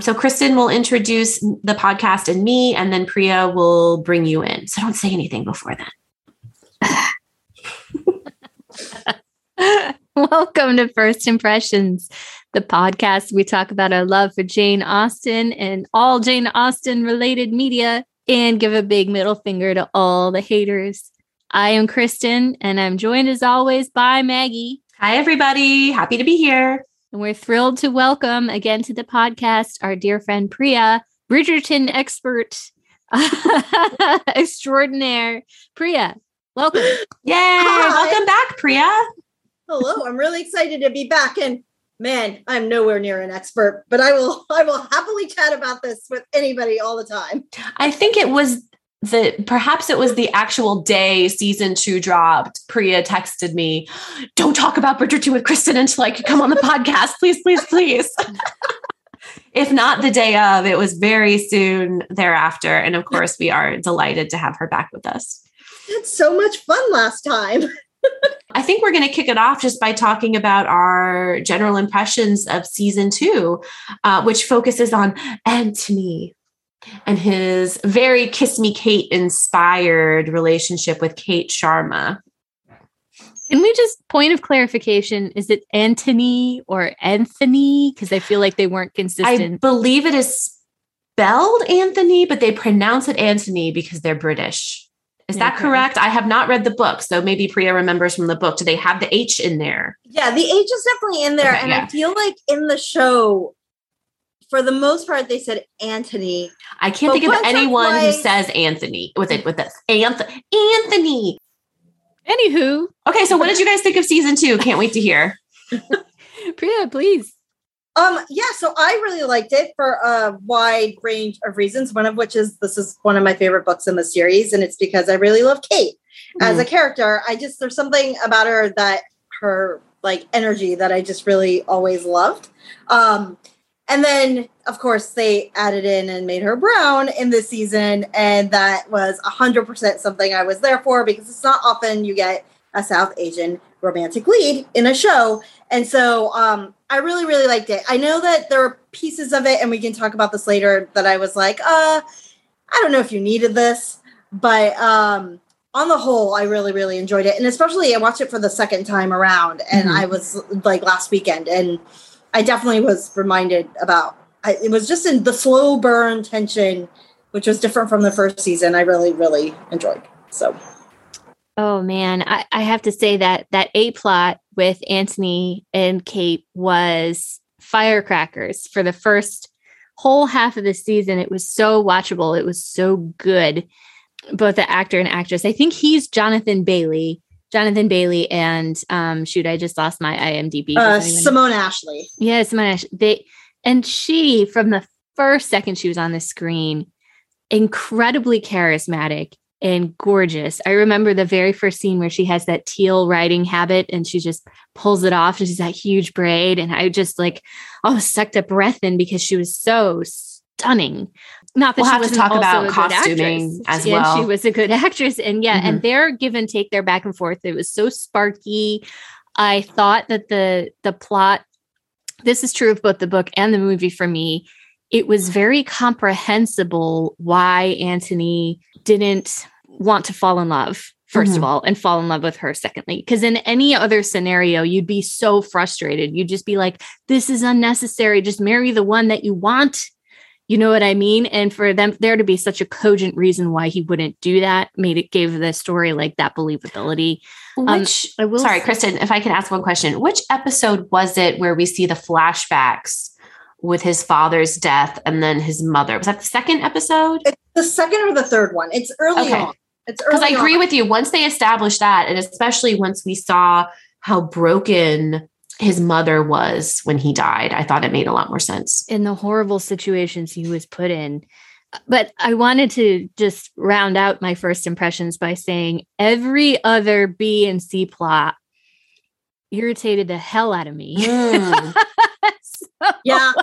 Um, so Kristen will introduce the podcast and me, and then Priya will bring you in. So don't say anything before then. Welcome to First Impressions, the podcast we talk about our love for Jane Austen and all Jane Austen related media and give a big middle finger to all the haters. I am Kristen and I'm joined as always by Maggie. Hi, everybody. Happy to be here. And we're thrilled to welcome again to the podcast our dear friend Priya, Bridgerton expert extraordinaire. Priya, welcome. Yay! Hi. Welcome back, Priya. Hello, I'm really excited to be back. And man, I'm nowhere near an expert, but I will I will happily chat about this with anybody all the time. I think it was the perhaps it was the actual day season two dropped. Priya texted me, "Don't talk about Bridgerton with Kristen until I could come on the podcast, please, please, please." if not the day of, it was very soon thereafter, and of course, we are delighted to have her back with us. It's so much fun last time. I think we're going to kick it off just by talking about our general impressions of season two, uh, which focuses on Anthony, and his very Kiss Me Kate inspired relationship with Kate Sharma. Can we just point of clarification? Is it Anthony or Anthony? Because I feel like they weren't consistent. I believe it is spelled Anthony, but they pronounce it Anthony because they're British. Is that okay. correct? I have not read the book, so maybe Priya remembers from the book. Do they have the H in there? Yeah, the H is definitely in there, okay, and yeah. I feel like in the show for the most part, they said Anthony. I can't think of anyone who says Anthony with it with this. Anth- Anthony. Anywho. Okay, so what did you guys think of season two? Can't wait to hear. Priya, please. Um, yeah, so I really liked it for a wide range of reasons. One of which is this is one of my favorite books in the series, and it's because I really love Kate mm. as a character. I just there's something about her that her like energy that I just really always loved. Um, and then, of course, they added in and made her brown in this season. And that was 100% something I was there for because it's not often you get a South Asian romantic lead in a show. And so um, I really, really liked it. I know that there were pieces of it, and we can talk about this later, that I was like, uh, I don't know if you needed this. But um, on the whole, I really, really enjoyed it. And especially I watched it for the second time around, and mm-hmm. I was like last weekend. And I definitely was reminded about. I, it was just in the slow burn tension, which was different from the first season. I really, really enjoyed. So, oh man, I, I have to say that that a plot with Anthony and Kate was firecrackers for the first whole half of the season. It was so watchable. It was so good. Both the actor and actress. I think he's Jonathan Bailey Jonathan Bailey and um shoot, I just lost my IMDb. Uh, Simone Ashley. Yeah, Simone Ashley. They and she from the first second she was on the screen, incredibly charismatic and gorgeous. I remember the very first scene where she has that teal riding habit and she just pulls it off and she's that huge braid. And I just like, oh, sucked a breath in because she was so stunning. Not that we'll she have to talk about costuming as she, well. she was a good actress, and yeah, mm-hmm. and their give and take, their back and forth, it was so sparky. I thought that the the plot. This is true of both the book and the movie for me. It was very comprehensible why Anthony didn't want to fall in love 1st mm-hmm. of all and fall in love with her secondly because in any other scenario you'd be so frustrated you'd just be like this is unnecessary just marry the one that you want you know what I mean? And for them there to be such a cogent reason why he wouldn't do that made it gave the story like that believability. Um, which um, sorry, say, Kristen, if I can ask one question, which episode was it where we see the flashbacks with his father's death and then his mother? Was that the second episode? It's the second or the third one. It's early okay. on. It's early. because I agree on. with you. Once they established that, and especially once we saw how broken his mother was when he died. I thought it made a lot more sense. In the horrible situations he was put in. But I wanted to just round out my first impressions by saying every other B and C plot irritated the hell out of me. Mm. so, yeah.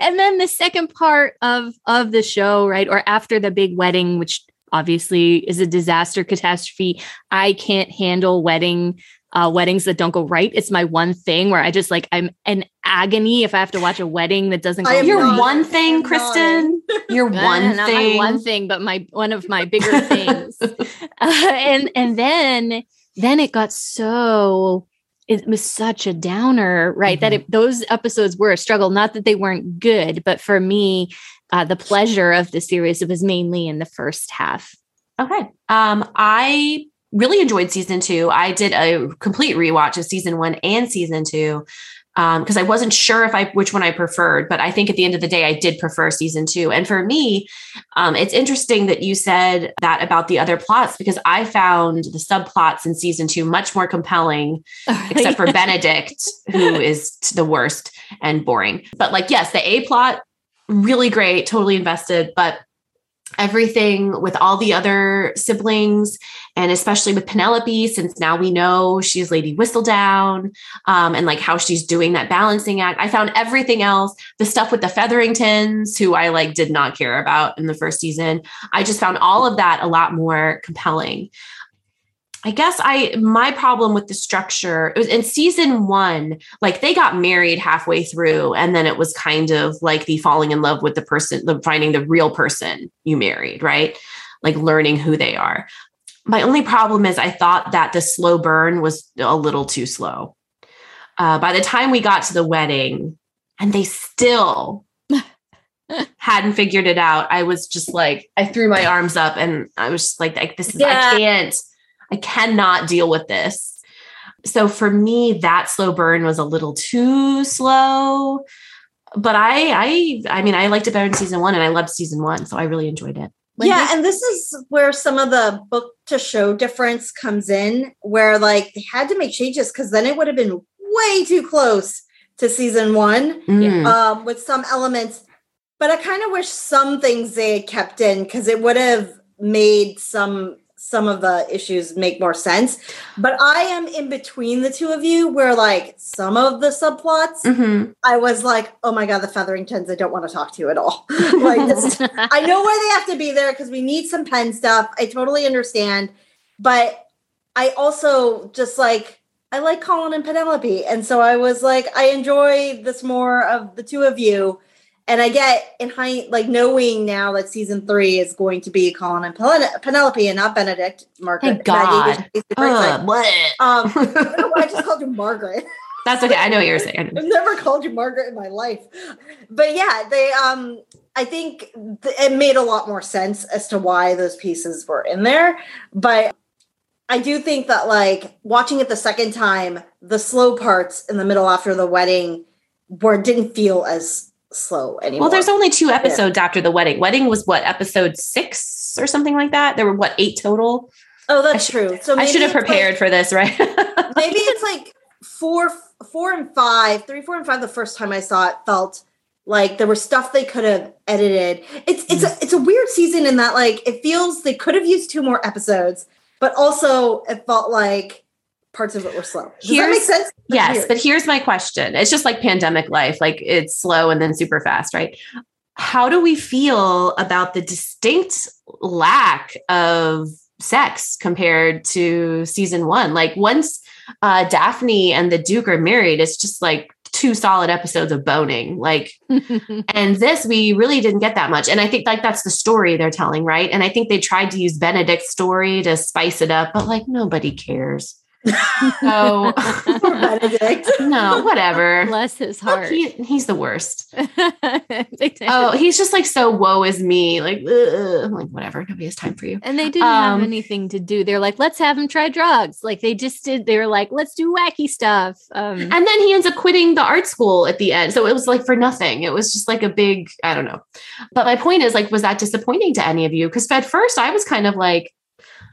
And then the second part of of the show, right, or after the big wedding, which obviously is a disaster catastrophe. I can't handle wedding uh, weddings that don't go right. It's my one thing where I just like I'm in agony if I have to watch a wedding that doesn't go. I am Your not- one thing, I'm not. Kristen. Your one not thing. Not my one thing, but my one of my bigger things. Uh, and and then then it got so it was such a downer, right? That it, those episodes were a struggle. Not that they weren't good, but for me, uh, the pleasure of the series it was mainly in the first half. Okay. Um, I really enjoyed season two. I did a complete rewatch of season one and season two because I wasn't sure if I which one I preferred, but I think at the end of the day, I did prefer season two. And for me, um, it's interesting that you said that about the other plots because I found the subplots in season two much more compelling, except for Benedict, who is the worst and boring. But like, yes, the A plot really great, totally invested, but everything with all the other siblings and especially with Penelope, since now we know she's Lady Whistledown um, and like how she's doing that balancing act. I found everything else, the stuff with the Featheringtons, who I like did not care about in the first season. I just found all of that a lot more compelling. I guess I my problem with the structure it was in season one, like they got married halfway through, and then it was kind of like the falling in love with the person, the finding the real person you married, right? Like learning who they are. My only problem is I thought that the slow burn was a little too slow. Uh, by the time we got to the wedding, and they still hadn't figured it out, I was just like, I threw my arms up, and I was just like, like this is Yeah. I can't. I cannot deal with this. So for me, that slow burn was a little too slow. But I, I, I mean, I liked it better in season one, and I loved season one, so I really enjoyed it. yeah, and this is where some of the book to show difference comes in, where like they had to make changes because then it would have been way too close to season one Mm. um, with some elements. But I kind of wish some things they had kept in because it would have made some some of the issues make more sense. But I am in between the two of you, where like some of the subplots, Mhm. I was like, oh my god, the Featheringtons, I don't want to talk to you at all. like this I know why they have to be there because we need some pen stuff. I totally understand. But I also just like I like Colin and Penelope. And so I was like, I enjoy this more of the two of you. And I get in high like knowing now that season three is going to be Colin and Pen- Penelope and not Benedict. Margaret. Thank God. Ugh, what? um, I don't know why I just called you Margaret. That's okay. I know what you're saying. I've never called you Margaret in my life. But yeah, they um I think th- it made a lot more sense as to why those pieces were in there, but I do think that like watching it the second time, the slow parts in the middle after the wedding were didn't feel as slow anymore. Well, there's only two episodes after the wedding. Wedding was what episode six or something like that. There were what eight total. oh, that's true. So I should have it's, like- prepared for this, right? maybe it's like four four and five three four and five the first time i saw it felt like there was stuff they could have edited it's it's a mm. it's a weird season in that like it feels they could have used two more episodes but also it felt like parts of it were slow does that make sense It's yes, weird. but here's my question. It's just like pandemic life, like it's slow and then super fast, right? How do we feel about the distinct lack of sex compared to season one? Like once uh, Daphne and the Duke are married, it's just like two solid episodes of boning. Like and this we really didn't get that much and i think like that's the story they're telling right and i think they tried to use benedict's story to spice it up but like nobody cares so Benedict. no whatever Bless his heart. he, he's the worst They oh he's just like so woe is me like ugh. I'm like whatever nobody has time for you and they didn't Um, have anything to do. They're like, let's have him try drugs. Like they just did. They were like, let's do wacky stuff. Um, and then he ends up quitting the art school at the end so it was like for nothing it was just like a big i don't know but my point is like was that disappointing to any of you because at first i was kind of like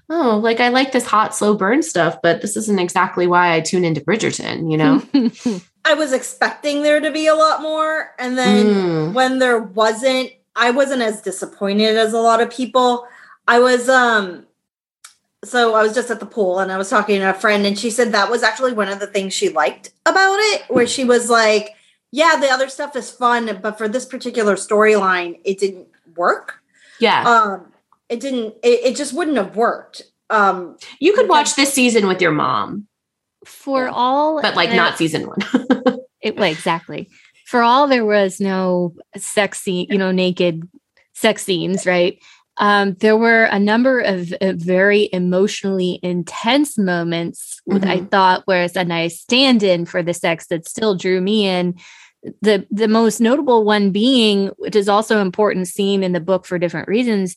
oh like i like this hot slow burn stuff but this isn't exactly why i tune into bridgerton you know? I was expecting there to be a lot more and then Mm. when there wasn't i wasn't as disappointed as a lot of people. I was um so i was just at the pool and i was talking to a friend and she said that was actually one of the things she liked about it where she was like yeah the other stuff is fun but for this particular storyline it didn't work. Yeah. Um it didn't it, it just wouldn't have worked um you could watch this season with your mom. For all but like there- not season one. it well, exactly. For all there was no sex scene you know naked sex scenes right? Um, there were a number of, of very emotionally intense moments with i thought was a nice stand-in for the sex that still drew me in. The the most notable one being which is also an important scene in the book for different reasons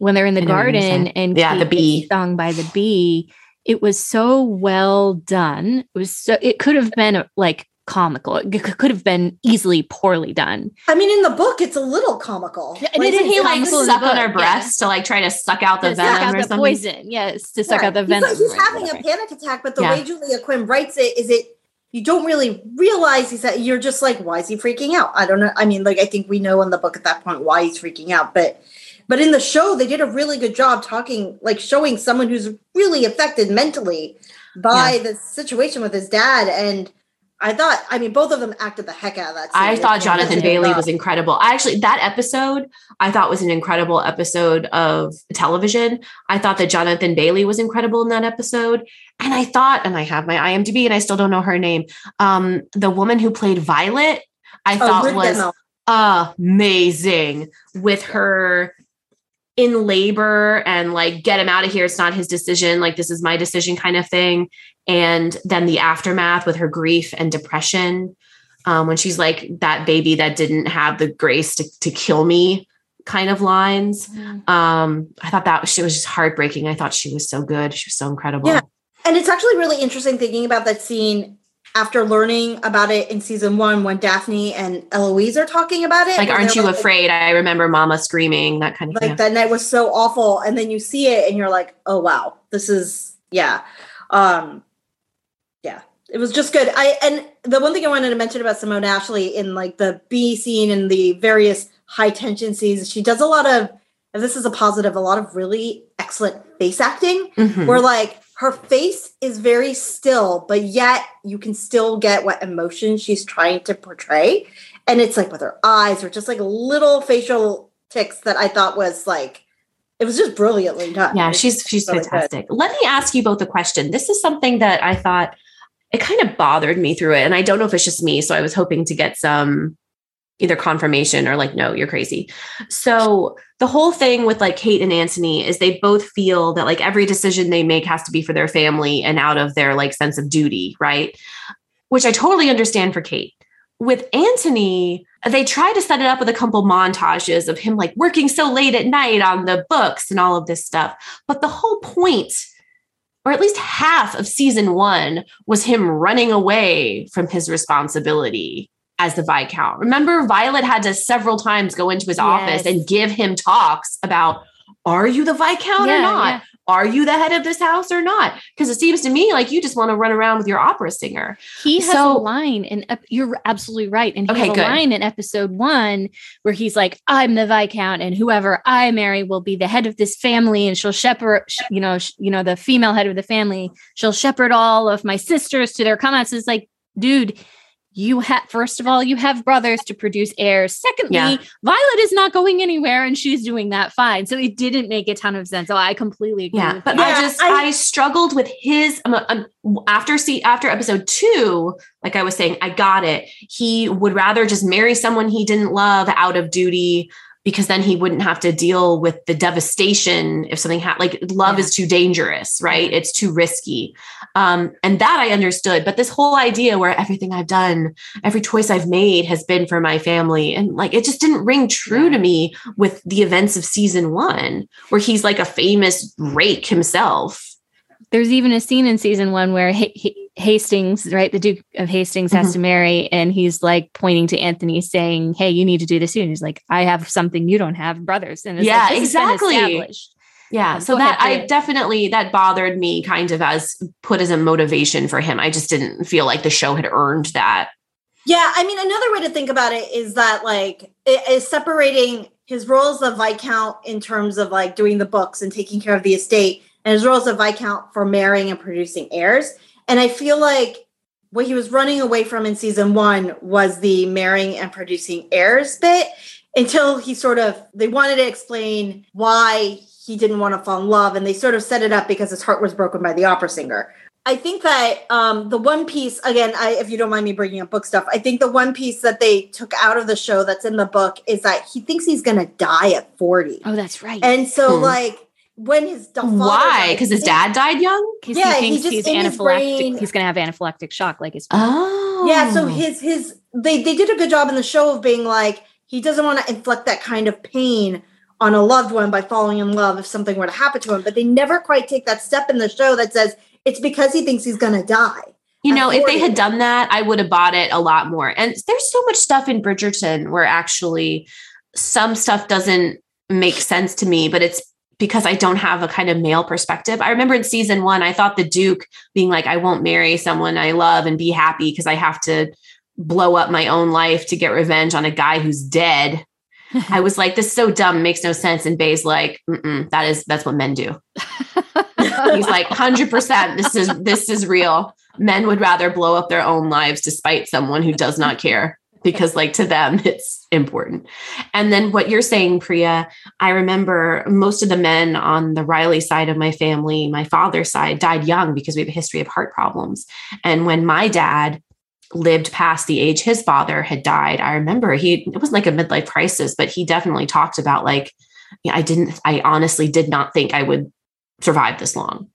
when they're in the I know what you're garden and Yeah, the bee. stung by the bee it was so well done it was so it could have been like comical it could have been easily poorly done I mean, in the book, it's a little comical. Yeah, and Like, Didn't he like comical suck on her book, breasts to like try to suck out the to suck venom out or the something? poison yes to suck Yeah. out the He's like- venom He's, having a panic attack, but the Yeah. way Julia Quinn writes it is it you don't really realize he's that you're just like, why is he freaking out? I don't know. I mean, like I think we know in the book at that point why he's freaking out, but but in the show they did a really good job talking, like showing someone who's really affected mentally by the situation with his dad. And I thought, I mean, both of them acted the heck out of that. I thought Jonathan Bailey was incredible. I actually that episode I thought was an incredible episode of television. I thought that Jonathan Bailey was incredible in that episode. And I thought, and I have my IMDb and I still don't know her name. Um, the woman who played Violet, I Oh, thought was amazing with her in labor and like get him out of here. It's not his decision like this is my decision kind of thing. And then the aftermath with her grief and depression um, when she's like that baby that didn't have the grace to, to kill me kind of lines. Um i thought that she was just heartbreaking. I thought she was so good. She was so incredible. Yeah. And it's actually really interesting thinking about that scene after learning about it in season one when Daphne and Eloise are talking about it. like aren't you like- afraid i remember mama screaming that kind of Like thing that night was so awful. And then you see it and you're like, oh wow, this is yeah. Um yeah. It was just good. I and the one thing I wanted to mention about Simone Ashley in like the B scene and the various high tension scenes, she does a lot of and this is a positive, a lot of really excellent face acting Mhm. where like her face is very still, but yet you can still get what emotion she's trying to portray. And it's like with her eyes or just like little facial ticks that I thought was like, it was just brilliantly done. Yeah, she's she's really good. fantastic. Let me ask you both a question. This is something that I thought it kind of bothered me through it, and I don't know if it's just me. So I was hoping to get some either confirmation or like, no, you're crazy. So the whole thing with like Kate and Anthony is they both feel that like every decision they make has to be for their family and out of their like sense of duty, right? Which I totally understand for Kate. With Anthony, they try to set it up with a couple montages of him like working so late at night on the books and all of this stuff. But the whole point, or at least half of season one, was him running away from his responsibility as the Viscount. Remember, Violet had to several times go into his office and give him talks about are you the Viscount or not? yeah. Are you the head of this house or not? Because it seems to me like you just want to run around with your opera singer. He has So- a line, and you're absolutely right. And he Okay, has a good. line in episode one where he's like, "I'm the viscount, and whoever I marry will be the head of this family, and she'll shepherd, sh- you know, sh- you know, the female head of the family. She'll shepherd all of my sisters to their comments." It's like, dude. You have first of all, you have brothers to produce heirs. Secondly, Yeah. Violet is not going anywhere, and she's doing that fine. So it didn't make a ton of sense. So I completely agree. Yeah, but you. I just I, I- struggled with his um, um, after see after episode two. Like I was saying, I got it. He would rather just marry someone he didn't love out of duty because then he wouldn't have to deal with the devastation if something happened. Like love Yeah. is too dangerous, right? It's too risky, um, and that I understood. But this whole idea where everything I've done, every choice I've made has been for my family, and like it just didn't ring true to me with the events of season one, where he's like a famous rake himself. there's even a scene in season one where he, H- Hastings, right, the Duke of Hastings has Mhm. to marry, and he's like pointing to Anthony, saying, "Hey, you need to do this soon." He's like, "I have something you don't have, brothers." And it's Yeah, like, this has been exactly. Yeah. Um, So that ahead, I definitely that bothered me kind of as put as a motivation for him. I just didn't feel like the show had earned that. Yeah, I mean, another way to think about it is that like it is separating his role as the viscount in terms of like doing the books and taking care of the estate, and his role as a viscount for marrying and producing heirs. And I feel like what he was running away from in season one was the marrying and producing heirs bit until he sort of they wanted to explain why he didn't want to fall in love and they sort of set it up because his heart was broken by the opera singer I think that um, the one piece, again, I, if you don't mind me bringing up book stuff, I think the one piece that they took out of the show that's in the book is that he thinks he's going to die at 40. Oh, that's right. And so, hmm. like, when his why? Because his dad died young. Yeah, he thinks he he's anaphylactic. He's going to have anaphylactic shock, like his. Oh, yeah. So his his they they did a good job in the show of being like he doesn't want to inflict that kind of pain on a loved one by falling in love if something were to happen to him. But they never quite take that step in the show that says it's because he thinks he's going to die. You know, if they had done that, I would have bought it a lot more. And there's so much stuff in Bridgerton where actually some stuff doesn't make sense to me, but it's because I don't have a kind of male perspective. I remember in season one, I thought the Duke being like, I won't marry someone I love and be happy because I have to blow up my own life to get revenge on a guy who's dead. I was like, this is so dumb, makes no sense. And Bay's like, that is that's what men do. He's like, hundred percent. This is this is real. Men would rather blow up their own lives to spite someone who does not care because, like, to them, it's important. And then what you're saying, Priya, I remember most of the men on the Riley side of my family, my father's side, died young because we have a history of heart problems. And when my dad lived past the age his father had died. I remember he it wasn't like a midlife crisis, but he definitely talked about like, I didn't I honestly did not think I would survive this long.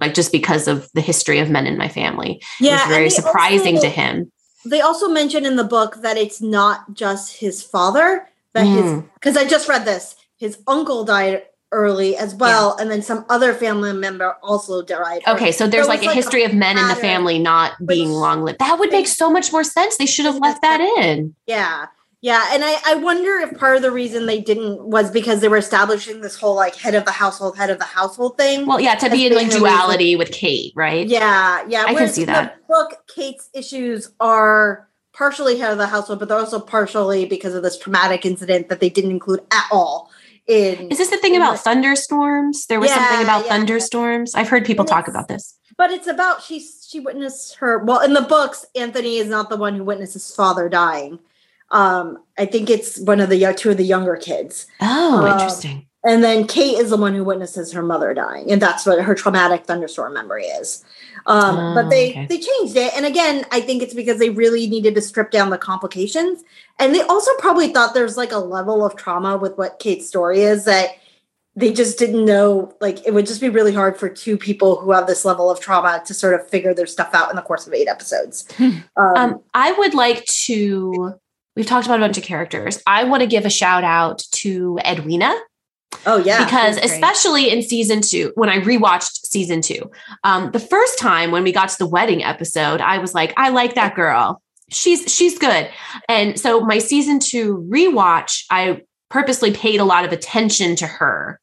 Like just because of the history of men in my family. Yeah. It was very surprising also, to him. They also mention in the book that it's not just his father, that mm. his because I just read this. His uncle died early as well, yeah. and then some other family member also died. Okay, so there's like a like history a of men in the family not being long lived. That would make so much more sense. They should have left that in. Yeah. Yeah, and I, I wonder if part of the reason they didn't was because they were establishing this whole like head of the household, head of the household thing. Well, yeah, to be in like duality with Kate, right? Yeah, yeah. I can see that. book, Kate's issues are partially head of the household, but they're also partially because of this traumatic incident that they didn't include at all in Is this the thing about thunderstorms? There was yeah, something about yeah. thunderstorms. I've heard people talk about this. But it's about she she witnessed her well in the books Anthony is not the one who witnessed his father dying. Um I think it's one of the two of the younger kids. Oh, um, interesting. And then Kate is the one who witnesses her mother dying and that's what her traumatic thunderstorm memory is. Um, oh, but they okay. they changed it, and again, I think it's because they really needed to strip down the complications, and they also probably thought there's like a level of trauma with what Kate's story is that they just didn't know. Like it would just be really hard for two people who have this level of trauma to sort of figure their stuff out in the course of eight episodes. um, um, I would like to. We've talked about a bunch of characters. I want to give a shout out to Edwina Oh yeah, because especially in season two, when I rewatched season two, um, the first time when we got to the wedding episode, I was like, I like that girl. She's she's good. And so my season two rewatch, I purposely paid a lot of attention to her.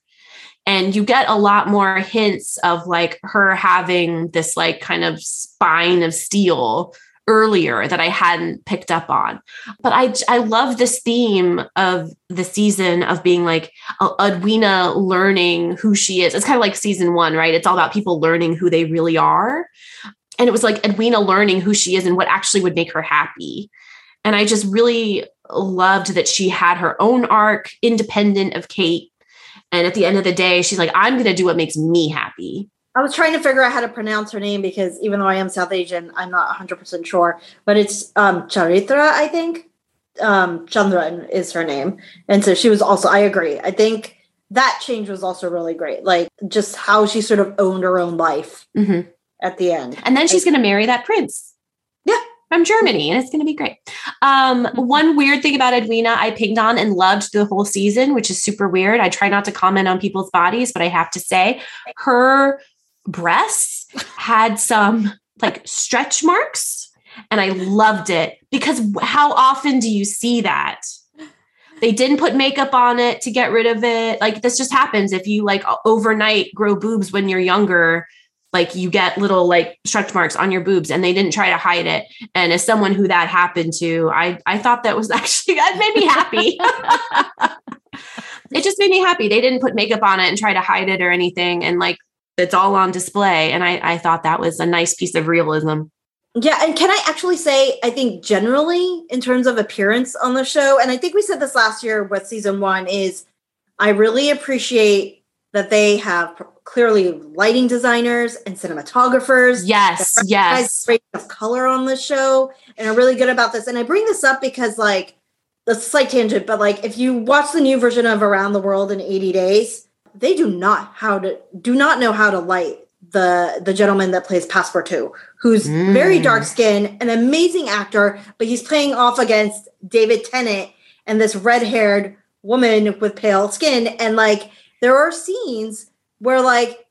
And you get a lot more hints of like her having this like kind of spine of steel earlier that I hadn't picked up on. But I I love this theme of the season of being like uh, Edwina learning who she is. It's kind of like season 1, right? It's all about people learning who they really are. And it was like Edwina learning who she is and what actually would make her happy. And I just really loved that she had her own arc independent of Kate. And at the end of the day, she's like, I'm going to do what makes me happy. I was trying to figure out how to pronounce her name because even though I am South Asian, I'm not 100% sure. But it's um, Charithra, I think. Um, Chandran is her name. And so she was also, I agree. I think that change was also really great. Like just how she sort of owned her own life mm-hmm. at the end. And then she's going to marry that prince. Yeah. From Germany, and it's going to be great. Um, mm-hmm. one weird thing about Edwina, I pinged on and loved the whole season, which is super weird. I try not to comment on people's bodies, but I have to say, her breasts had some like stretch marks and I loved it because how often do you see that? They didn't put makeup on it to get rid of it. Like this just happens if you like overnight grow boobs when you're younger, like you get little like stretch marks on your boobs and they didn't try to hide it. And as someone who that happened to, I I thought that was actually that made me happy. it just made me happy. They didn't put makeup on it and try to hide it or anything. And like it's all on display. And I, I thought that was a nice piece of realism. Yeah, and can I actually say, I think generally in terms of appearance on the show, and I think we said this last year with season one, is I really appreciate that they have clearly lighting designers and cinematographers. Yes, yes. Great of color on the show and are really good about this. And I bring this up because, like, the slight tangent, but like, if you watch the new version of Around the World in 80 Days, they do not how to do not know how to light the the gentleman that plays Passepartout, who's mm. very dark skinned, an amazing actor, but he's playing off against David Tennant and this red haired woman with pale skin, and like there are scenes where like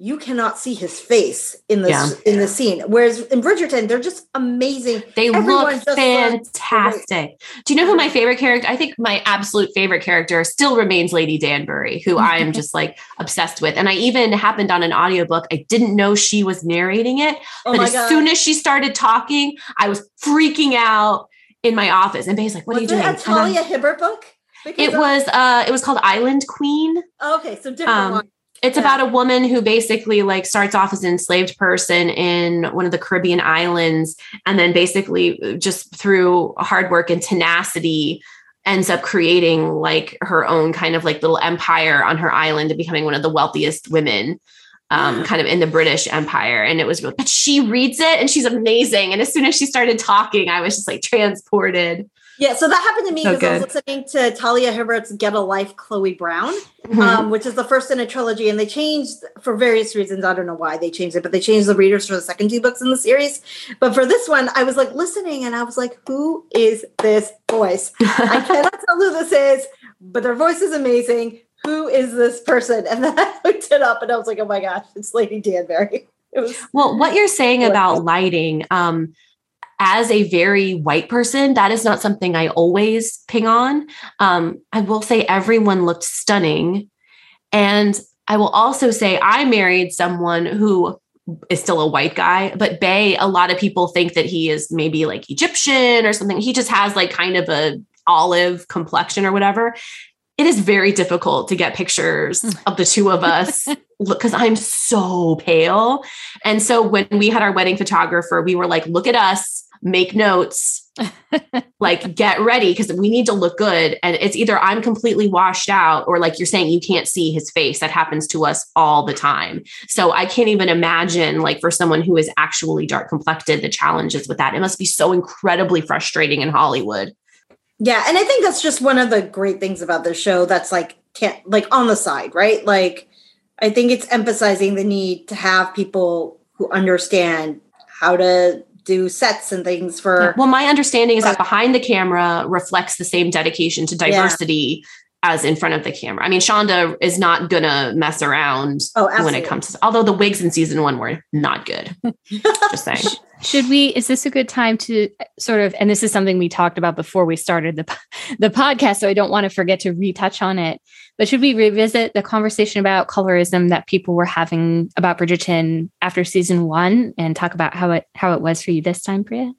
you cannot see his face in the yeah. in the scene. Whereas in Bridgerton, they're just amazing. They Everyone look fantastic. Do you know who my favorite character? I think my absolute favorite character still remains Lady Danbury, who I am just like obsessed with. And I even happened on an audiobook. I didn't know she was narrating it, oh but as God. soon as she started talking, I was freaking out in my office. And Bay's like, "What was are you doing?" A Talia Hibbert book. Because it was uh it was called Island Queen. okay, so different um, one it's yeah. about a woman who basically like starts off as an enslaved person in one of the Caribbean islands and then basically uh, just through hard work and tenacity ends up creating like her own kind of like little empire on her island and becoming one of the wealthiest women um, kind of in the British Empire. And it was really, but she reads it and she's amazing. And as soon as she started talking, I was just like transported. Yeah, so that happened to me because so I was listening to Talia Hibbert's Get a Life, Chloe Brown, mm-hmm. um, which is the first in a trilogy. And they changed for various reasons. I don't know why they changed it, but they changed the readers for the second two books in the series. But for this one, I was like listening and I was like, who is this voice? I cannot tell who this is, but their voice is amazing. Who is this person? And then I looked it up and I was like, oh my gosh, it's Lady Danbury. It was well, what you're saying about lighting, um, as a very white person, that is not something I always ping on. Um, I will say everyone looked stunning. And I will also say I married someone who is still a white guy, but Bay, a lot of people think that he is maybe like Egyptian or something. He just has like kind of a olive complexion or whatever. It is very difficult to get pictures of the two of us because I'm so pale. And so when we had our wedding photographer, we were like, look at us make notes, like get ready because we need to look good. And it's either I'm completely washed out or like you're saying, you can't see his face. That happens to us all the time. So I can't even imagine like for someone who is actually dark complected, the challenges with that. It must be so incredibly frustrating in Hollywood. Yeah. And I think that's just one of the great things about the show that's like, can't like on the side, right? Like, I think it's emphasizing the need to have people who understand how to do sets and things for. Yeah. Well, my understanding is that behind the camera reflects the same dedication to diversity yeah. as in front of the camera. I mean, Shonda is not gonna mess around oh, when it comes to. Although the wigs in season one were not good. Just saying. Should we? Is this a good time to uh, sort of? And this is something we talked about before we started the the podcast, so I don't want to forget to retouch on it. But should we revisit the conversation about colorism that people were having about Bridgerton after season one, and talk about how it how it was for you this time, Priya?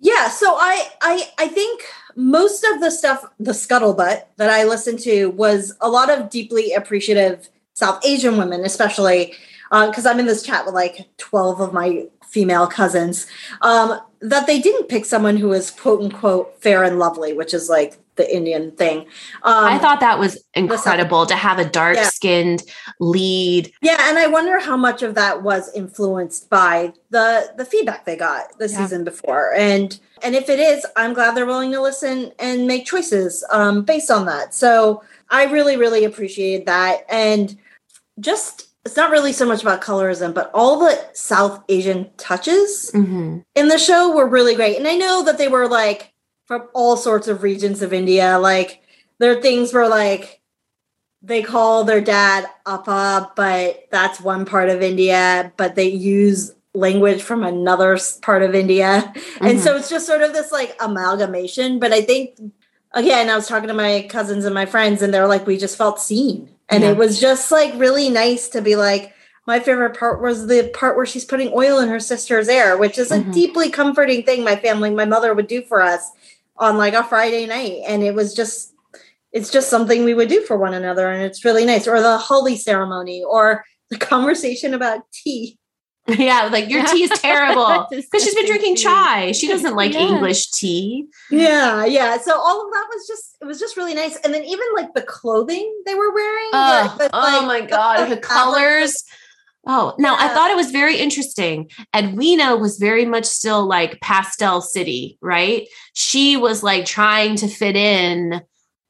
Yeah, so I I I think most of the stuff, the scuttlebutt that I listened to was a lot of deeply appreciative South Asian women, especially because uh, I'm in this chat with like 12 of my female cousins, um, that they didn't pick someone who was quote unquote fair and lovely, which is like the Indian thing. Um, I thought that was incredible to have a dark skinned yeah. lead. Yeah, and I wonder how much of that was influenced by the the feedback they got the yeah. season before, and and if it is, I'm glad they're willing to listen and make choices um, based on that. So I really really appreciate that, and just it's not really so much about colorism, but all the South Asian touches mm-hmm. in the show were really great. And I know that they were like from all sorts of regions of India. Like there are things where like they call their dad Appa, but that's one part of India, but they use language from another part of India. Mm-hmm. And so it's just sort of this like amalgamation. But I think again, I was talking to my cousins and my friends, and they're like, we just felt seen and yeah. it was just like really nice to be like, my favorite part was the part where she's putting oil in her sister's hair, which is a mm-hmm. deeply comforting thing my family, my mother would do for us on like a Friday night. And it was just, it's just something we would do for one another. And it's really nice. Or the haldi ceremony or the conversation about tea. Yeah, like your tea is terrible because she's been drinking chai. She doesn't like Yeah. English tea. Yeah, yeah. So all of that was just it was just really nice. And then even like the clothing they were wearing. Oh, the- the, oh like, my god, the colors. Oh, now I thought it was very interesting. Edwina was very much still like pastel city, right? She was like trying to fit in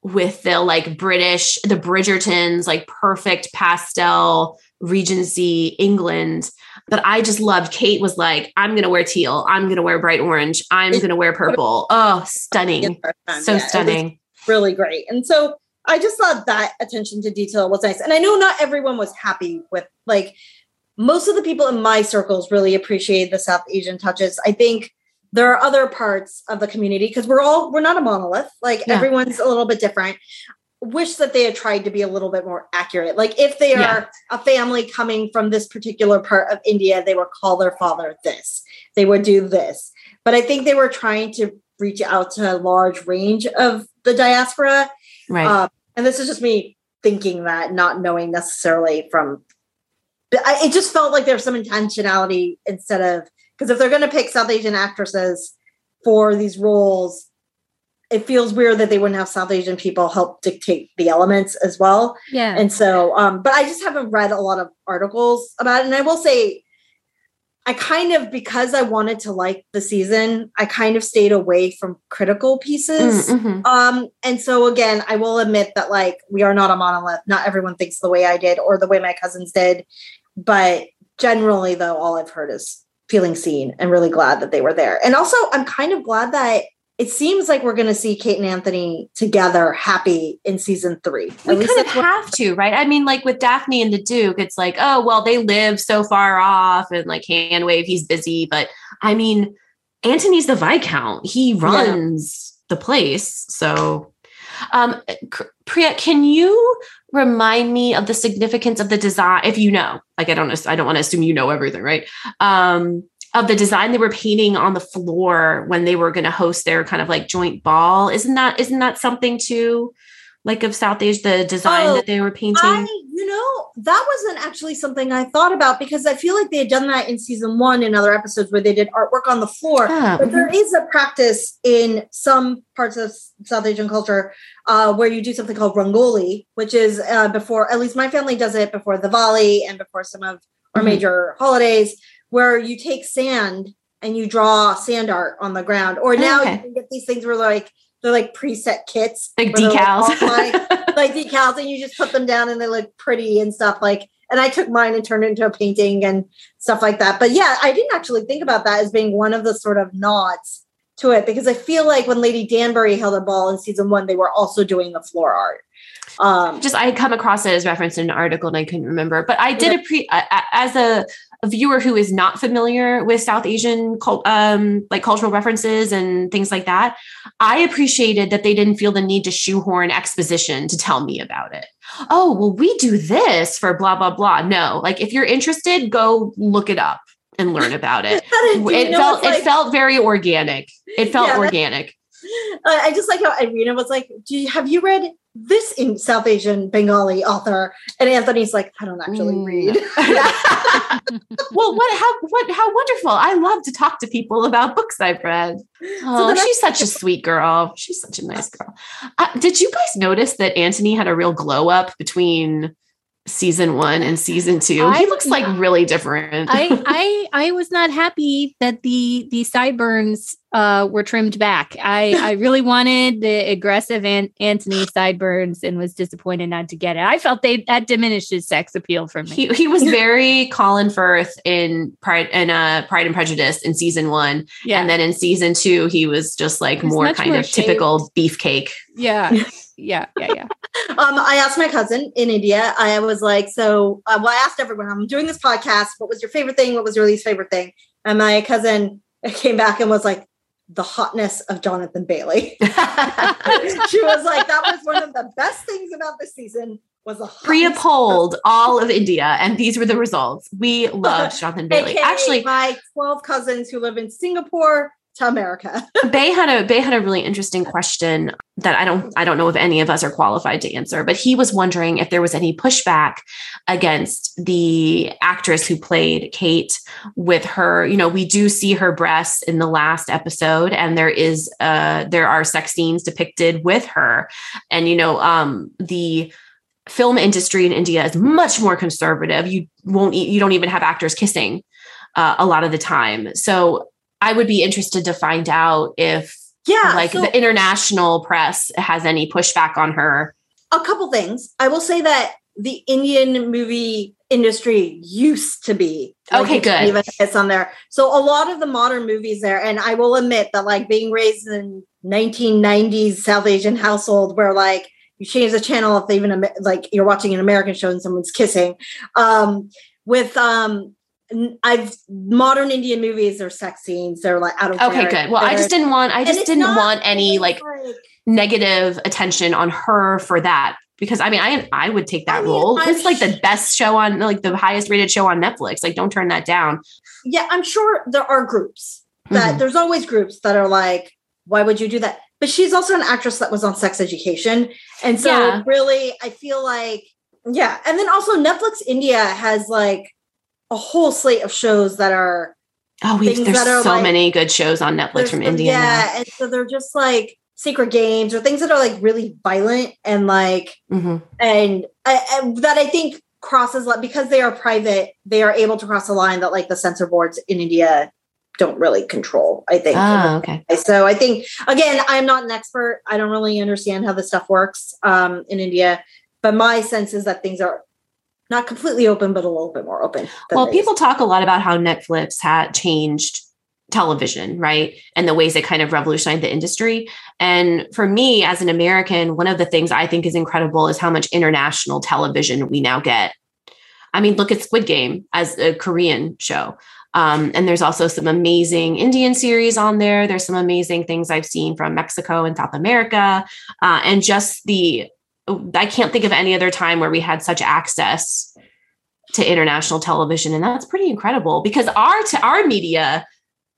with the like British, the Bridgertons, like perfect pastel Regency England. But I just loved Kate was like, I'm gonna wear teal, I'm gonna wear bright orange, I'm It- gonna wear purple. Oh, stunning. So Yeah, stunning. really great. And so I just thought that attention to detail was nice. And I know not everyone was happy with like most of the people in my circles really appreciate the South Asian touches. I think there are other parts of the community because we're all we're not a monolith. Like Yeah. everyone's a little bit different. Wish that they had tried to be a little bit more accurate. Like if they are Yeah. a family coming from this particular part of India, they would call their father this. They would do this. But I think they were trying to reach out to a large range of the diaspora. Right. Um, and this is just me thinking that, not knowing necessarily from. But I, it just felt like there's some intentionality instead of because if they're going to pick South Asian actresses for these roles, it feels weird that they wouldn't have South Asian people help dictate the elements as well. Yeah. And so, um, but I just haven't read a lot of articles about it. And I will say, I kind of, because I wanted to like the season, I kind of stayed away from critical pieces. Mm, mhm. Um, and so again, I will admit that like we are not a monolith. Not everyone thinks the way I did or the way my cousins did. But generally, though, all I've heard is feeling seen and really glad that they were there. And also, I'm kind of glad that it seems like we're going to see Kate and Anthony together, happy in season three. We At least kind of have to, right? I mean, like with Daphne and the Duke, it's like, oh, well, they live so far off and like hand wave, he's busy. But I mean, Antony's the Viscount, he runs the place. So, um, Priya, can you remind me of the significance of the design? If you know, like, I don't I don't want to assume you know everything, right? Um, of the design they were painting on the floor when they were going to host their kind of like joint ball. Isn't that isn't that something too like of South Asia, the design Oh, that they were painting? I, you know, that wasn't actually something I thought about because I feel like they had done that in season one in other episodes where they did artwork on the floor. Yeah, But there is a practice in some parts of South Asian culture uh, where you do something called rangoli, which is uh, before, at least my family does it before the Diwali and before some of our Mhm. major holidays, where you take sand and you draw sand art on the ground. Or Oh, now okay. you can get these things where like they're like preset kits, Like decals. offline, like decals, and you just put them down and they look pretty and stuff like. And I took mine and turned it into a painting and stuff like that. But yeah, I didn't actually think about that as being one of the sort of nods to it because I feel like when Lady Danbury held a ball in season one, they were also doing the floor art. Um, just I had come across it as referenced in an article and I couldn't remember, but I did appre- a- a- as a, a viewer who is not familiar with South Asian cult, um, like cultural references and things like that. I appreciated that they didn't feel the need to shoehorn exposition to tell me about it. Oh, well, we do this for blah blah blah. No, like if you're interested, go look it up and learn about it. it felt like- it felt very organic. It felt Yeah, organic. I I just like how Edwina was like, "Do you have you read this in South Asian Bengali author?" And Anthony's like, "I don't actually Mm. read." well, what how what how wonderful! I love to talk to people about books I've read. Oh, the next- she's such a sweet girl. She's such a nice girl. Uh, did you guys notice that Anthony had a real glow up between season one and season two? he looks like really different. I I I was not happy that the the sideburns uh were trimmed back. I I really wanted the aggressive An- Anthony sideburns and was disappointed not to get it. I felt they that diminished his sex appeal for me. he he was very Colin Firth in Pride and uh, Pride and Prejudice in season one, yeah, and then in season two he was just like He's more kind more of typical beefcake. yeah, yeah, yeah, yeah. Um, I asked my cousin in India. I was like, "So, uh, well, I asked everyone. I'm doing this podcast. What was your favorite thing? What was your least favorite thing?" And my cousin came back and was like, "The hotness of Jonathan Bailey." she was like, "That was one of the best things about this season." Was the Priya hotness polled all of India, and these were the results. We loved Jonathan Bailey. AKA Actually, my 12 cousins who live in Singapore, to America. Bay had a Bay had a really interesting question that I don't I don't know if any of us are qualified to answer, but he was wondering if there was any pushback against the actress who played Kate with her. You know, we do see her breasts in the last episode, and there is uh there are sex scenes depicted with her, and you know, um the film industry in India is much more conservative. You won't you don't even have actors kissing uh, a lot of the time. So I would be interested to find out if yeah, like so the international press has any pushback on her. a couple things. I will say that the Indian movie industry used to be Okay, good. Even it's on there. So a lot of the modern movies there, and I will admit that like being raised in 1990s South Asian household where like you change the channel if even Am- like you're watching an American show and someone's kissing. Um, with um, I've modern Indian movies, they're sex scenes. They're like out of Okay, good. Well, I just didn't want I just didn't want any always, like negative attention on her for that because I mean I I would take that I mean, role. I'm It's like the best show on like the highest rated show on Netflix. Like don't turn that down. yeah, I'm sure there are groups that Mhm. there's always groups that are like, why would you do that? But she's also an actress that was on Sex Education. And so Yeah. really, I feel like, yeah. And then also Netflix India has like a whole slate of shows that are Oh, we Things there's so like- many good shows on Netflix from India. Yeah. And so they're just like Sacred Games or things that are like really violent and like Mhm. and, and that I think crosses like because they are private, they are able to cross a line that like the censor boards in India don't really control. I think. Ah, okay. So I think again, I'm not an expert. I don't really understand how this stuff works um, in India, but my sense is that things are not completely open, but a little bit more open. Well, people talk a lot about how Netflix had changed television, right? And the ways it kind of revolutionized the industry. And for me, as an American, one of the things I think is incredible is how much international television we now get. I mean, look at Squid Game as a Korean show. Um, and there's also some amazing Indian series on there. There's some amazing things I've seen from Mexico and South America. Uh, and just the, I can't think of any other time where we had such access to international television. And that's pretty incredible because our, t- our media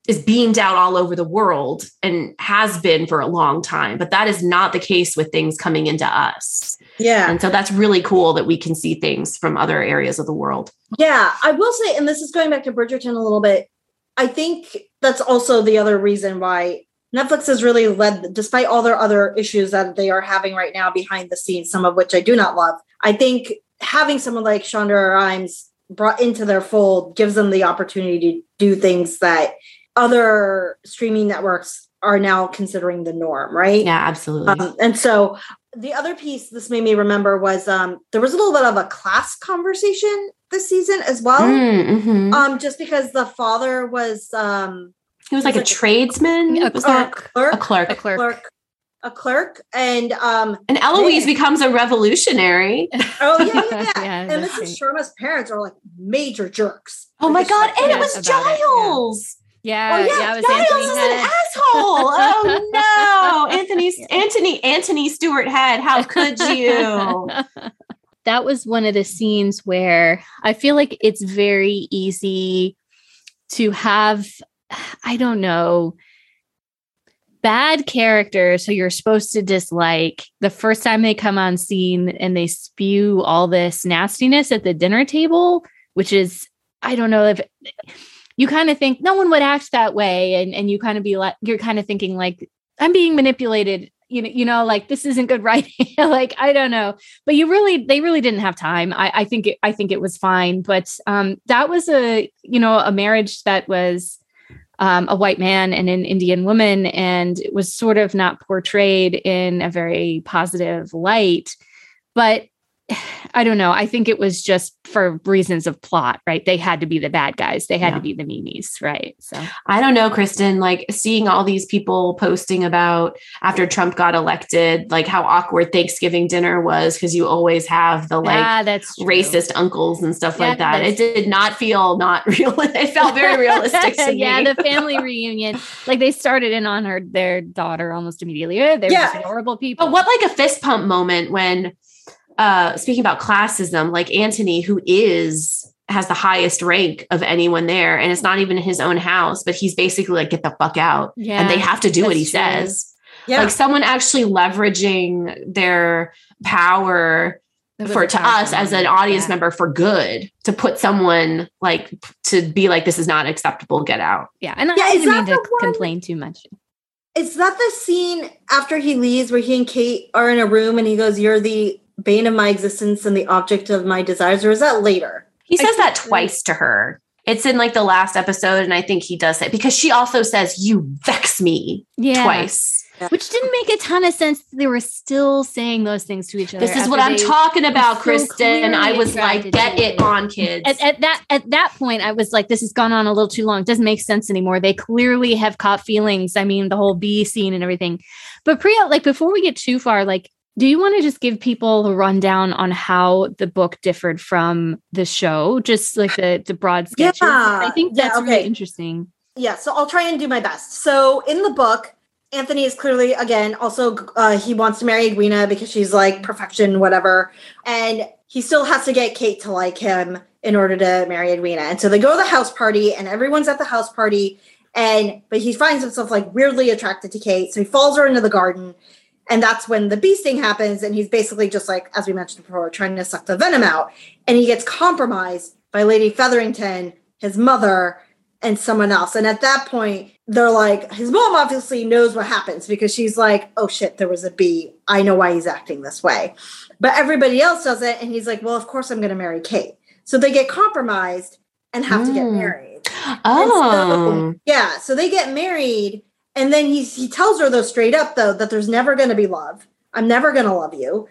is beamed out all over the world and has been for a long time. But that is not the case with things coming into us. Yeah. And so that's really cool that we can see things from other areas of the world. Yeah. I will say, and this is going back to Bridgerton a little bit. I think that's also the other reason why Netflix has really led, despite all their other issues that they are having right now behind the scenes, some of which I do not love. I think having someone like Shonda Rhimes brought into their fold gives them the opportunity to do things that other streaming networks are now considering the norm, right? Yeah, absolutely. Um, and so the other piece this made me remember was um, there was a little bit of a class conversation this season as well. Mm, mhm. Um, just because the father was um, he was like a like a- tradesman. A Was a clerk, a clerk? A clerk. clerk, a clerk, and um, And Eloise Yeah. becomes a revolutionary. oh yeah, yeah, yeah. Yeah, and Mrs. right. Sharma's parents are like major jerks. Oh my god! And Yeah, it was about it, yeah. Giles. Yeah, Oh, yeah, yeah, was Giles Anthony is Head. an asshole. Oh no, Anthony, Anthony, Anthony Stewart Head. How could you? that was one of the scenes where I feel like it's very easy to have, I don't know, bad characters who you're supposed to dislike the first time they come on scene and they spew all this nastiness at the dinner table, which is, I don't know if you kind of think no one would act that way. And, and you kind of be like, you're kind of thinking like, I'm being manipulated. You know, you know, like this isn't good writing. like, I don't know but you really they really didn't have time i, I think it, i think it was fine but um, that was a you know a marriage that was um, a white man and an indian woman and it was sort of not portrayed in a very positive light. But i don't know i think it was just for reasons of plot right they had to be the bad guys they had Yeah. to be the memes right so I don't know, Kristen. Like seeing all these people posting about after Trump got elected, like how awkward Thanksgiving dinner was because you always have the like that's true. racist uncles and stuff Yeah, like that. It did not feel not real. It felt very realistic to yeah, the family reunion. Like they started in on her their daughter almost immediately. Eh, oh, They're Yeah. just horrible people. But what like a fist pump moment when uh speaking about classism, like Anthony, who is has the highest rank of anyone there and it's not even in his own house but he's basically like get the fuck out Yeah, and they have to do what he true. says Yeah. like someone actually leveraging their power for to us as an audience Yeah. member for good to put someone like to be like this is not acceptable get out Yeah, and Yeah, I is didn't mean to one- complain too much. Is that the scene after he leaves where he and Kate are in a room and he goes, You're the bane of my existence and the object of my desires? Or is that later? he says that twice to her it's in like the last episode and i think he does it because she also says you vex me Yeah, twice which didn't make a ton of sense. They were still saying those things to each other. this is what i'm talking about so kristen i was like get it it. on kids At, at that at that point, I was like, "This has gone on a little too long. It doesn't make sense anymore." They clearly have caught feelings. I mean, the whole B scene and everything. But Priya, like before we get too far, like, do you want to just give people a rundown on how the book differed from the show? Just like the the broad sketches. Yeah, I think yeah, that's okay. really interesting. Yeah, so I'll try and do my best. So in the book, Anthony is clearly, again, also uh, he wants to marry Edwina because she's like perfection, whatever. And he still has to get Kate to like him in order to marry Edwina. And so they go to the house party, and everyone's at the house party. And but he finds himself like weirdly attracted to Kate. So he follows her into the garden. And that's when the bee sting happens. And he's basically just like, as we mentioned before, trying to suck the venom out. And he gets compromised by Lady Featherington, his mother, and someone else. And at that point, they're like, his mom obviously knows what happens because she's like, oh shit, there was a bee. I know why he's acting this way. But everybody else does it. And he's like, well, of course I'm going to marry Kate. So they get compromised and have to get Mm. married. oh Yeah. So they get married. And then he's, he tells her, though, straight up, though, that there's never going to be love. I'm never going to love you.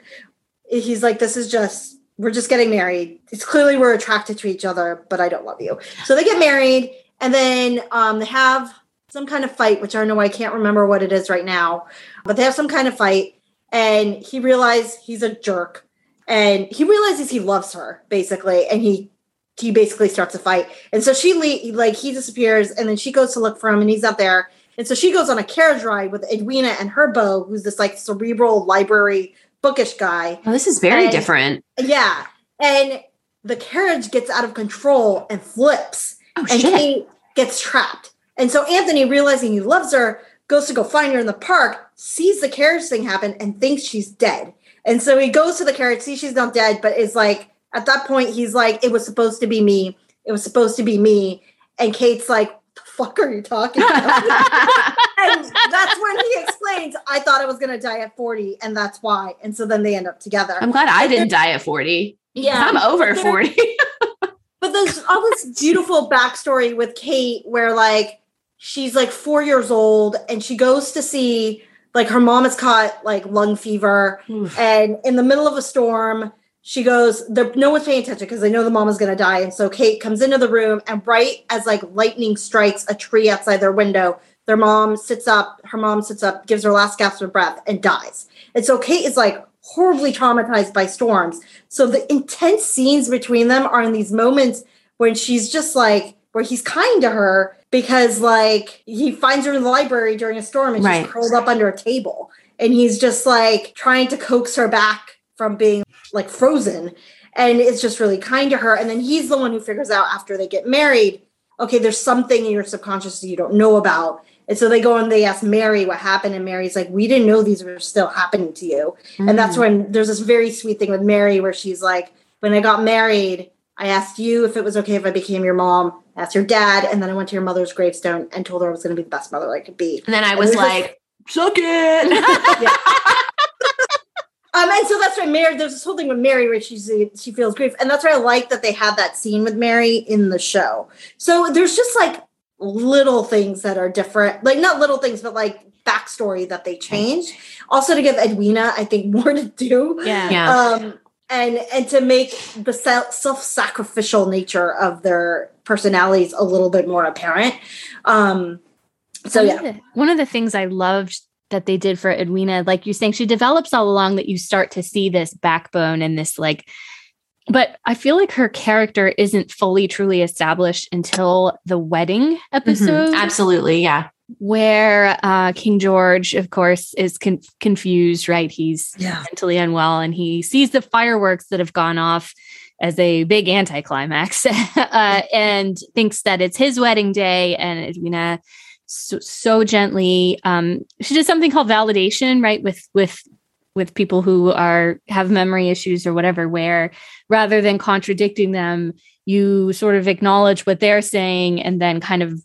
He's like, this is just, we're just getting married. It's clearly we're attracted to each other, but I don't love you. So they get married. And then um, they have some kind of fight, which I know I can't remember what it is right now, but they have some kind of fight. And he realizes he's a jerk. And he realizes he loves her, basically. And he he basically starts a fight. And so she le- like he disappears, and then she goes to look for him, and he's not there. And so she goes on a carriage ride with Edwina and her beau, who's this like cerebral library bookish guy. well, this is very And- different Yeah. And the carriage gets out of control and flips, oh and shit Kate gets trapped. And so Anthony, realizing he loves her, goes to go find her in the park, sees the carriage thing happen, and thinks she's dead. And so he goes to the carriage, sees she's not dead, but is like, at that point, he's like, it was supposed to be me. It was supposed to be me. And Kate's like, fuck are you talking about? and that's when he explains, I thought I was going to die at 40, and that's why. And so then they end up together. i'm glad i didn't die at 40 yeah. i'm over 40 But there's all this beautiful backstory with Kate where like she's like four years old and she goes to see like her mom has caught like lung fever and in the middle of a storm she goes there no one's paying attention because they know the mom is going to die. And so kate comes into the room and right as like lightning strikes a tree outside their window their mom sits up her mom sits up gives her last gasp of breath and dies. And so kate is like horribly traumatized by storms. So the intense scenes between them are in these moments when she's just like where he's kind to her because like he finds her in the library during a storm and Right. she's curled up under a table. And he's just like trying to coax her back from being like frozen and it's just really kind to her and then he's the one who figures out after they get married okay there's something in your subconscious that you don't know about and so they go and they ask mary what happened and mary's like we didn't know these were still happening to you. And that's Mm. when there's this very sweet thing with mary where she's like when i got married i asked you if it was okay if i became your mom I asked your dad and then i went to your mother's gravestone and told her i was going to be the best mother i could be. And then i was like suck it Um, and so that's why Mary, there's this whole thing with Mary where she's she feels grief, and that's why I like that they had that scene with Mary in the show. So there's just like little things that are different, like not little things, but like backstory that they changed. Also to give Edwina, I think, more to do. Yeah. yeah Um, and and to make the self sacrificial nature of their personalities a little bit more apparent. Um, so one yeah, Of the, one of the things I loved that they did for Edwina, like you're saying, she develops all along that you start to see this backbone and this like, but I feel like her character isn't fully truly established until the wedding episode, Mhm. absolutely yeah where uh, King George, of course, is con- confused, right? He's yeah, mentally unwell and he sees the fireworks that have gone off as a big anticlimax uh, and thinks that it's his wedding day and Edwina so, so gently um, she does something called validation right with with with people who are have memory issues or whatever where rather than contradicting them you sort of acknowledge what they're saying and then kind of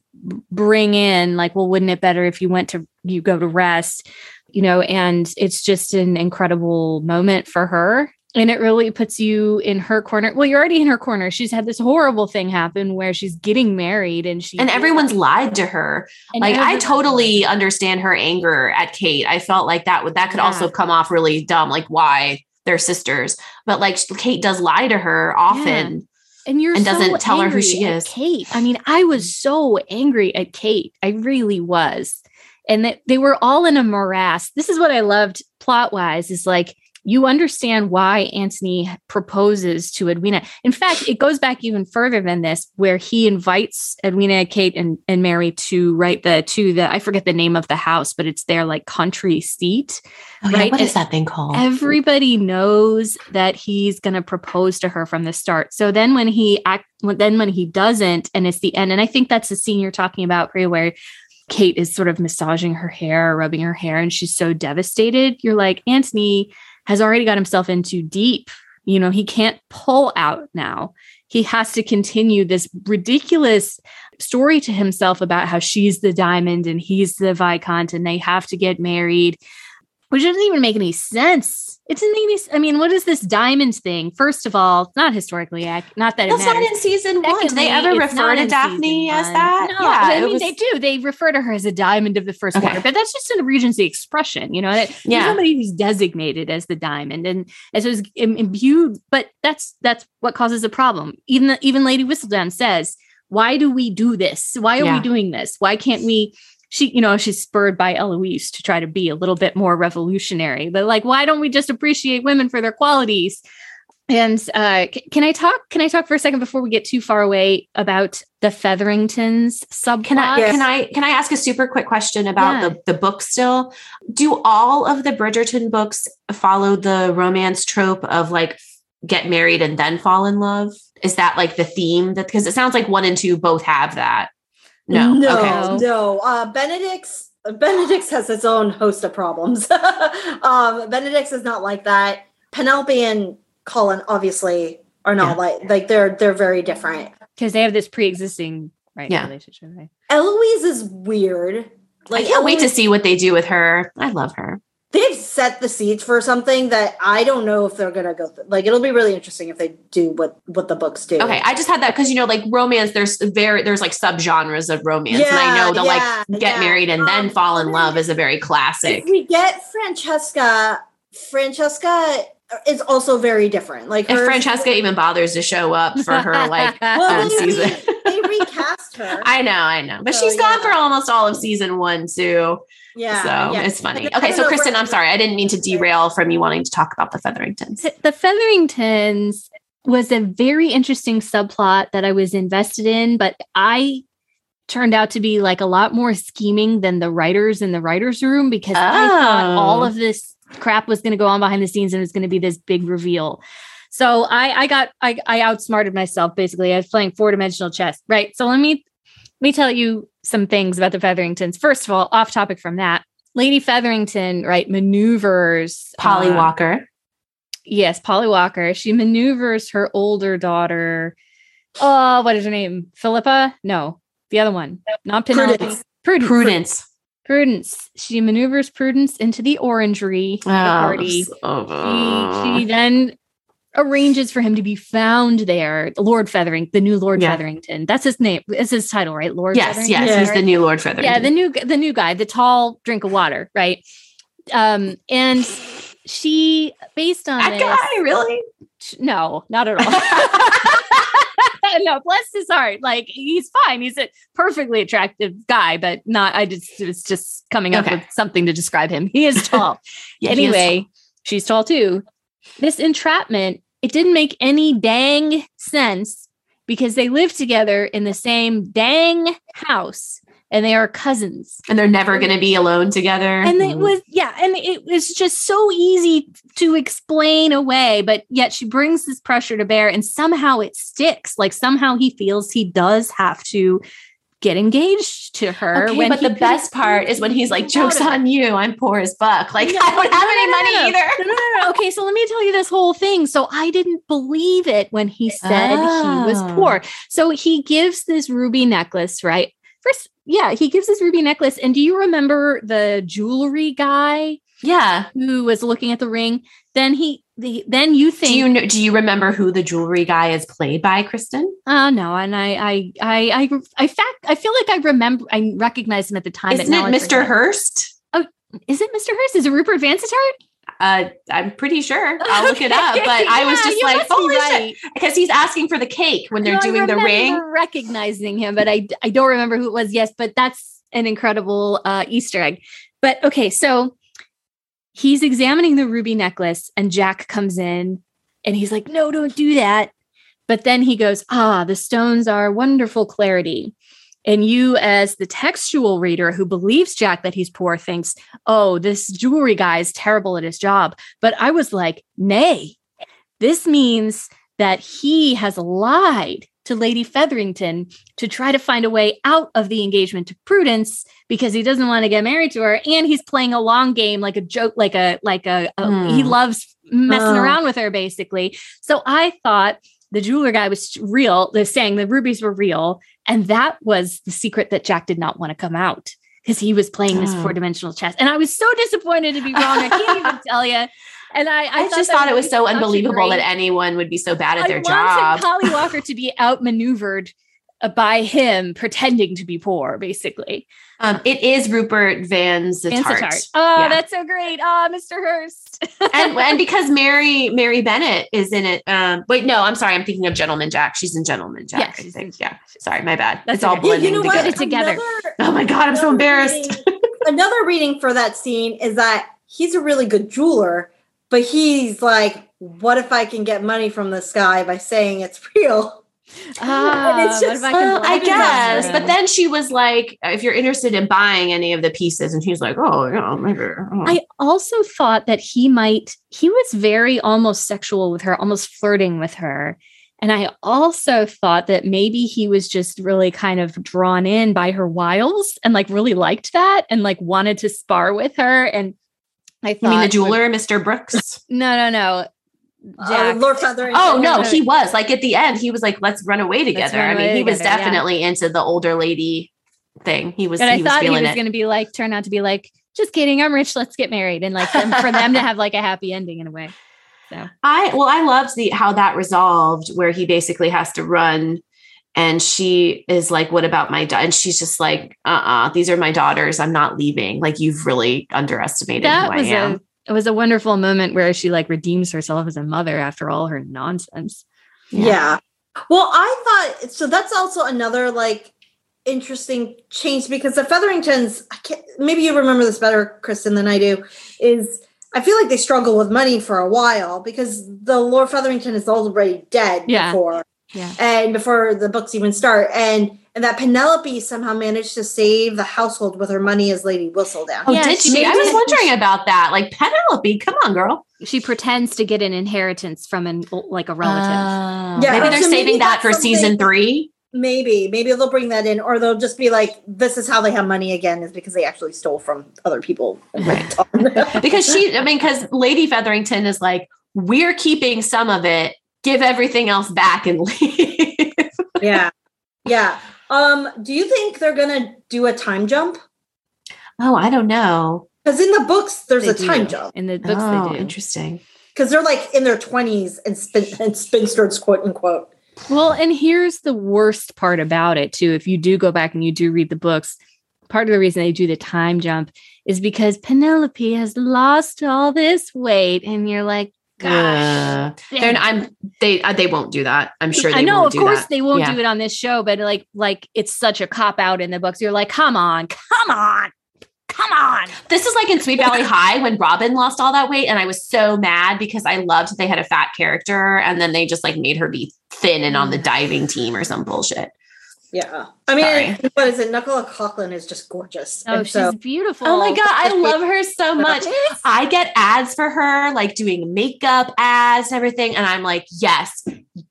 bring in like well wouldn't it better if you went to you go to rest you know and it's just an incredible moment for her and it really puts you in her corner. Well, you're already in her corner. She's had this horrible thing happen where she's getting married and she and everyone's lied to her. like I totally understand her anger at Kate. I felt like that would that could yeah. also come off really dumb. Like why they're sisters, but like Kate does lie to her often. Yeah. And you're and doesn't tell her who she is. Kate. I mean, I was so angry at Kate. I really was. And that they were all in a morass. This is what I loved plot wise is like you understand why Anthony proposes to Edwina. In fact, it goes back even further than this, where he invites Edwina, Kate, and, and Mary to write the to the I forget the name of the house, but it's their like country seat. Oh, right? Yeah, what is that thing called? Everybody knows that he's going to propose to her from the start. So then when he act, then when he doesn't, and it's the end, and I think that's the scene you're talking about, Priya, where Kate is sort of massaging her hair, rubbing her hair, and she's so devastated. You're like, Anthony has already got himself into deep. You know, he can't pull out now. He has to continue this ridiculous story to himself about how she's the diamond and he's the Viscount and they have to get married which doesn't even make any sense. It doesn't make any. I mean, what is this diamond thing? First of all, not historically accurate. Not that that's not in season Secondly, one. Do they ever refer to Daphne as that? No, yeah, I mean was... they do. They refer to her as a diamond of the first okay. but that's just a Regency expression. You know, yeah. somebody who's designated as the diamond, and as was imbued. But that's that's what causes a problem. Even the, even Lady Whistledown says, "Why do we do this? Why are yeah. we doing this? Why can't we?" She, you know, she's spurred by Eloise to try to be a little bit more revolutionary. But like, why don't we just appreciate women for their qualities? And uh, c- can I talk? Can I talk for a second before we get too far away about the Featheringtons subplot? Can I? Can I? Can I ask a super quick question about yeah. the the book? Still, do all of the Bridgerton books follow the romance trope of like get married and then fall in love? Is that like the theme? That because it sounds like one and two both have that. No, no, okay. no. Uh, Benedict's Benedict's has its own host of problems. um, Benedict's is not like that. Penelope and Colin obviously are not yeah. like like they're they're very different because they have this pre-existing right yeah. relationship. Right? Eloise is weird. Like I can't Eloise, wait to see what they do with her. I love her they've set the seeds for something that I don't know if they're gonna go through. Like it'll be really interesting if they do what what the books do. Okay, I just had that because you know, like romance, there's very there's like subgenres of romance, yeah, and I know that yeah, like get yeah. married and um, then fall in love is a very classic. We get Francesca, Francesca is also very different. Like if Francesca even bothers to show up for her like well, um, season, they recast her. I know, I know, but so, she's gone for almost all of season one too. Yeah. So yeah. it's funny. Okay. So, Kristen, I'm sorry. I didn't mean to derail from you wanting to talk about the Featheringtons. The Featheringtons was a very interesting subplot that I was invested in, but I turned out to be like a lot more scheming than the writers in the writers' room because oh. I thought all oh. of this crap was going to go on behind the scenes and it was going to be this big reveal. So I, I got I, I outsmarted myself basically. I was playing four dimensional chess, right? So let me let me tell you some things about the Featheringtons. First of all, off topic from that, Lady Featherington, right, maneuvers Polly uh, Walker. Yes, Polly Walker. She maneuvers her older daughter. Oh, what is her name? Philippa? No, the other one. Not Penelope. Prudence. Prudence. Prudence. Prudence. She maneuvers Prudence into the orangery oh, party. So she, she then arranges for him to be found there. Lord Feathering, the new Lord yeah. Featherington. That's his name. It's his title, right? Lord. Yes, yes, yeah, he's the new Lord Featherington. Yeah, the new the new guy, the tall drink of water, right? Um, and she based on that this, guy, really? No, not at all. no, bless his heart. Like he's fine. He's a perfectly attractive guy, but not. I just it's just coming up okay. with something to describe him. He is tall. yeah, anyway, is tall. she's tall too. This entrapment it didn't make any dang sense because they lived together in the same dang house and they are cousins. And they're never going to be alone together. And it mm-hmm. was, yeah, and it was just so easy to explain away, but yet she brings this pressure to bear and somehow it sticks. Like somehow he feels he does have to get engaged to her. Okay, but the best part is when he's like, "Jokes on you, I'm poor as fuck." Like No, I don't have no, any no, no, money no. either. No, no, no, no. Okay, so let me tell you this whole thing. So I didn't believe it when he said he was Oh. poor. So he gives this ruby necklace, right? First, yeah, he gives this ruby necklace. And do you remember the jewelry guy Yeah. who was looking at the ring? Then he, the, then you think, Do you know, do you remember who the jewelry guy is played by, Kristen? oh no, and I, I, I, I, I fact, I feel like I remember, I recognized him at the time. Isn't it Mr. Hurst? Oh, Is it Mr. Hurst? Is it Rupert Vansittart? Uh, I'm pretty sure. I'll look it up. Okay, But I was just like, holy shit. right. Because he's asking for the cake when they're No, doing the ring. Recognizing him, but I I don't remember who it was. Yes, but that's an incredible uh, Easter egg. But okay, so he's examining the ruby necklace, and Jack comes in, and he's like, "No, don't do that." But then he goes, "Ah, the stones are wonderful clarity." And you, as the textual reader who believes Jack that he's poor, thinks, oh, this jewelry guy is terrible at his job. But I was like, nay, this means that he has lied to Lady Featherington to try to find a way out of the engagement to Prudence because he doesn't want to get married to her, and he's playing a long game, like a joke, like a like a, a- Hmm. he loves messing Oh. around with her, basically. So I thought the jeweler guy was real. They're saying the rubies were real, and that was the secret that Jack did not want to come out because he was playing this Oh. four dimensional chess. And I was so disappointed to be wrong. I can't even tell you. And I, I, I, just thought it was so unbelievable great- that anyone would be so bad at their job. I their wanted job. Polly Walker to be outmaneuvered by him pretending to be poor, basically. Um, it is Rupert Van And Zittart. Sittart. Oh, Yeah. that's so great. Oh, Mr. Hurst. and and because Mary Mary Bennet is in it. Um, wait, no, I'm sorry, I'm thinking of Gentleman Jack. She's in Gentleman Jack. Yes, I think. in- Yeah, sorry, my bad. That's it's all okay. Yeah, blending you know to what? get together. it together. Another- Oh my god, I'm so embarrassed. reading- another reading for that scene is that he's a really good jeweler, but he's like, "What if I can get money from this guy by saying it's real?" Ah, And it's just- if I Well, can I guess, but then she was like, "If you're interested in buying any of the pieces," and he's like, "Oh, yeah, maybe." oh." I also thought that he might, he was very almost sexual with her, almost flirting with her. And I also thought that maybe he was just really kind of drawn in by her wiles and like really liked that and like wanted to spar with her. And I you mean the jeweler, Mr. Brooks? No, no, no. Uh, Lord Featherington. oh no, he was like at the end. He was like, "Let's run away together." run I mean, away he was together, yeah. definitely into the older lady thing. He was. and I he was thought he was going to be like, turn out to be like, just kidding. I'm rich. Let's get married. And like them, for them to have like a happy ending in a way. So I well, I loved the how that resolved, where he basically has to run, and she is like, "What about my?" daughter? And she's just like, "Uh, uh these are my daughters. I'm not leaving. Like you've really underestimated that who was I am." a it was a wonderful moment where she like redeems herself as a mother after all her nonsense. Yeah. Well, I thought so. That's also another like interesting change because the Featheringtons. I can't, maybe you remember this better, Kristen, than I do. Is I feel like they struggle with money for a while because the Lord Featherington is already dead Yeah. before Yeah. and before the books even start, and and that Penelope somehow managed to save the household with her money as Lady Whistledown. Oh, Yeah, did she she? I was wondering about that. Like Penelope, come on, girl. She pretends to get an inheritance from an like a relative. Oh. Yeah, maybe they're maybe saving that for season three. Maybe, maybe they'll bring that in, or they'll just be like, "This is how they have money again," is because they actually stole from other people. Because she, I mean, because Lady Featherington is like, we're keeping some of it, give everything else back and leave. yeah, yeah. Um, do you think they're gonna do a time jump? oh, I don't know. Because in the books, there's They a time jump. In the books oh, they do. interesting. Because they're like in their twenties and spin and spinsters, quote unquote. Well, and here's the worst part about it too. If you do go back and you do read the books, part of the reason they do the time jump is because Penelope has lost all this weight, and you're like, gosh. Uh, they're. I'm they uh, they won't do that. I'm sure they I know, won't of do course that. they won't Yeah. do it on this show, but like, like it's such a cop out in the books. You're like, come on, come on, come on. This is like in Sweet Valley High when Robin lost all that weight, and I was so mad because I loved they had a fat character, and then they just like made her be thin and on the diving team or some bullshit. Yeah. I mean, what is it? Nicola Coughlan is just gorgeous. Oh, and she's so, beautiful. Oh my God. I love her so much. I get ads for her, like doing makeup ads and everything. And I'm like, yes,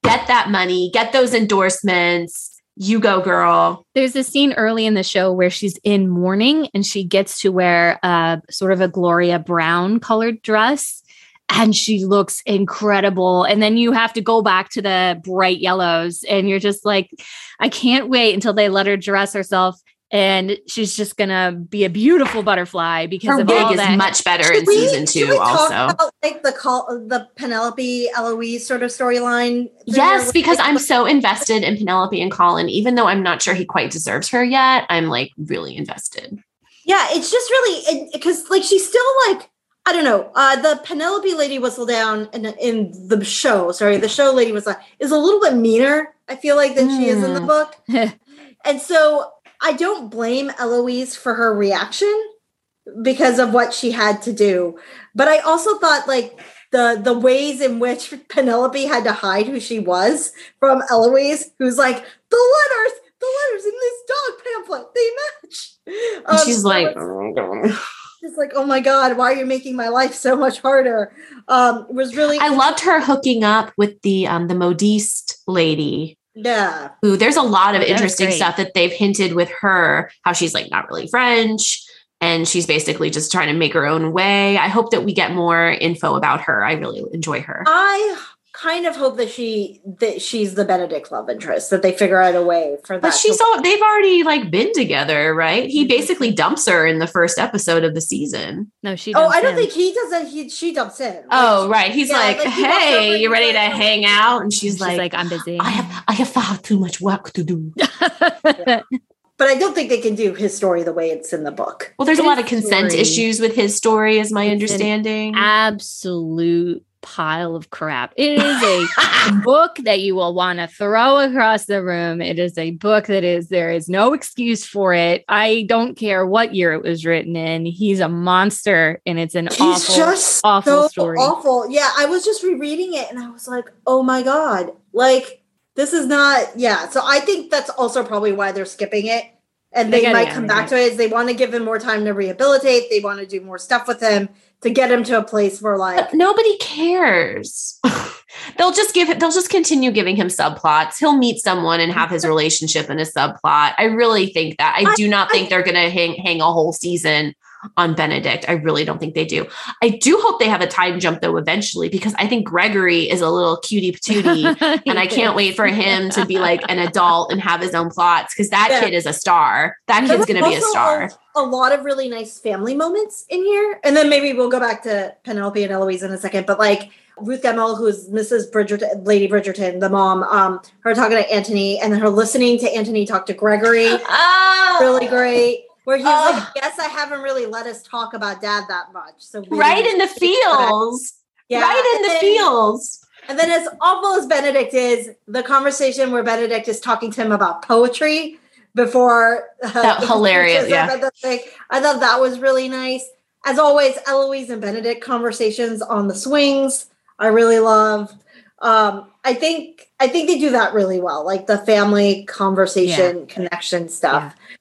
get that money, get those endorsements. You go, girl. There's a scene early in the show where she's in mourning and she gets to wear a sort of a Gloria Brown colored dress and she looks incredible. And then you have to go back to the bright yellows, and you're just like, I can't wait until they let her dress herself. And she's just gonna be a beautiful butterfly because her of wig all is that. much better should in we, season two. also, about, like the call, the Penelope Eloise sort of storyline. Yes, because I'm so invested in Penelope and Colin, even though I'm not sure he quite deserves her yet. I'm like really invested. Yeah, it's just really because like she's still like I don't know. Uh, the Penelope Lady Whistledown in, in the show, sorry, the show Lady was is a little bit meaner. I feel like than mm. she is in the hmm. book, and so I don't blame Eloise for her reaction because of what she had to do. But I also thought like the the ways in which Penelope had to hide who she was from Eloise, who's like the letters, the letters in this dog pamphlet, they match. Um, she's like. Just like, oh my God, why are you making my life so much harder? Um, was really I loved her hooking up with the um the modiste lady. Yeah. Who there's a lot of oh, interesting stuff that they've hinted with her, how she's like not really French and she's basically just trying to make her own way. I hope that we get more info about her. I really enjoy her. I kind of hope that she that she's the Benedict love interest that they figure out a way for that. But she's all they've already like been together, right? He mm-hmm. basically dumps her in the first episode of the season. No, she. Oh, I don't think he does that. He she dumps in. Like, oh, right. He's yeah, like, like "Hey, you ready to hang out?" And she's, she's like, like, "I'm busy. I have I have far too much work to do." yeah. But I don't think they can do his story the way it's in the book. Well, there's his a lot of consent story. issues with his story, is my it's understanding. absolute pile of crap. It is a book that you will want to throw across the room. It is a book that is, there is no excuse for it. I don't care what year it was written in. He's a monster and it's an He's awful, just awful so story. Awful. Yeah. I was just rereading it and I was like, oh my God. Like, this is not, yeah. So I think that's also probably why they're skipping it. And they, they might come back to it. Is they want to give him more time to rehabilitate. They want to do more stuff with him to get him to a place where like nobody cares. they'll just give they'll just continue giving him subplots. He'll meet someone and have his relationship in a subplot. I really think that. I, I do not I, think they're gonna hang hang a whole season on Benedict. I really don't think they do. I do hope they have a time jump though eventually because I think Gregory is a little cutie patootie and I can't wait for him to be like an adult and have his own plots because that yeah. kid is a star. That kid's going to be a star. A, a, lot of really nice family moments in here. And then maybe we'll go back to Penelope and Eloise in a second, but like Ruth Gemmell, who's Mrs. Bridgerton, Lady Bridgerton, the mom, um, her talking to Anthony and then her listening to Anthony talk to Gregory. Oh, really great where he's uh, like, "Yes, I haven't really let us talk about dad that much." So right in the feels, yeah, right in the then, feels. And then, as awful as Benedict is, the conversation where Benedict is talking to him about poetry before uh, that hilarious, yeah. I thought that was really nice. As always, Eloise and Benedict conversations on the swings, I really love. Um, I think I think they do that really well, like the family conversation yeah. connection stuff. Yeah.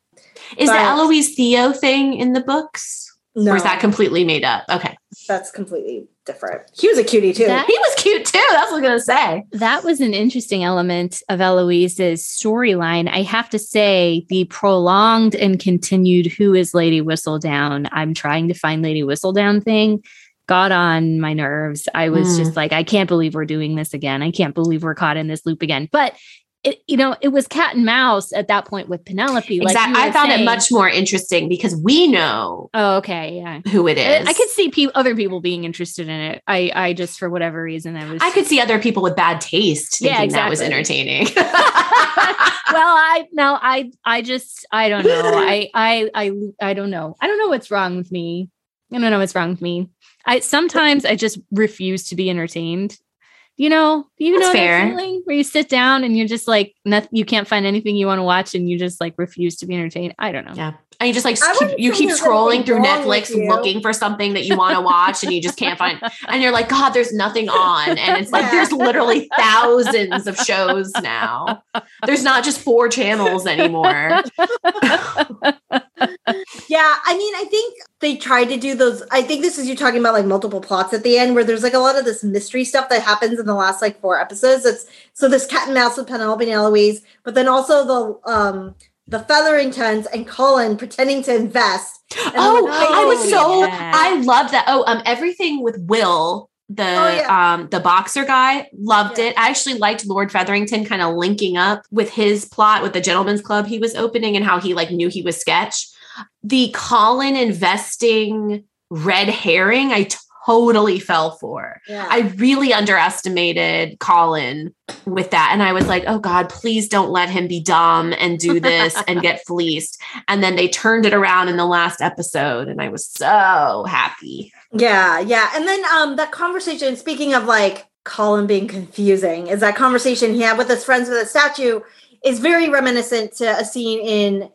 Is but, the Eloise Theo thing in the books? No. Or is that completely made up? Okay. That's completely different. He was a cutie too. That, he was cute too. That's what I was going to say. That was an interesting element of Eloise's storyline. I have to say, the prolonged and continued Who is Lady Whistledown? I'm trying to find Lady Whistledown thing got on my nerves. I was mm. just like, I can't believe we're doing this again. I can't believe we're caught in this loop again. But it, you know, it was cat and mouse at that point with Penelope. Like exactly. I found saying. it much more interesting because we know. Oh, okay, yeah, who it is. I, I could see pe- other people being interested in it. I, I just for whatever reason, I was. I could see other people with bad taste thinking yeah, exactly. that was entertaining. well, I no, I, I just, I don't know. I, I, I, I don't know. I don't know what's wrong with me. I don't know what's wrong with me. I sometimes I just refuse to be entertained you know, you That's know fair. feeling where you sit down and you're just like, nothing, you can't find anything you want to watch and you just like refuse to be entertained. I don't know. Yeah. and you just like keep, you keep scrolling through Netflix looking for something that you want to watch and you just can't find and you're like god there's nothing on and it's like Yeah. there's literally thousands of shows now there's not just four channels anymore Yeah, I mean, I think they tried to do those. I think this is you talking about like multiple plots at the end, where there's like a lot of this mystery stuff that happens in the last like four episodes. It's so this cat and mouse with Penelope and Eloise, but then also the um the Featheringtons and Colin pretending to invest. And oh then i was so Yeah. i love that oh um everything with will the Oh, yeah. um the boxer guy loved Yeah. it i actually liked lord featherington kind of linking up with his plot with the gentleman's club he was opening and how he like knew he was sketch the colin investing red herring i totally fell for Yeah. I really underestimated Colin with that. And I was like, oh God, please don't let him be dumb and do this and get fleeced. And then they turned it around in the last episode. And I was so happy. Yeah, yeah. And then um that conversation, speaking of like Colin being confusing, is that conversation he had with his friends with a statue is very reminiscent to a scene in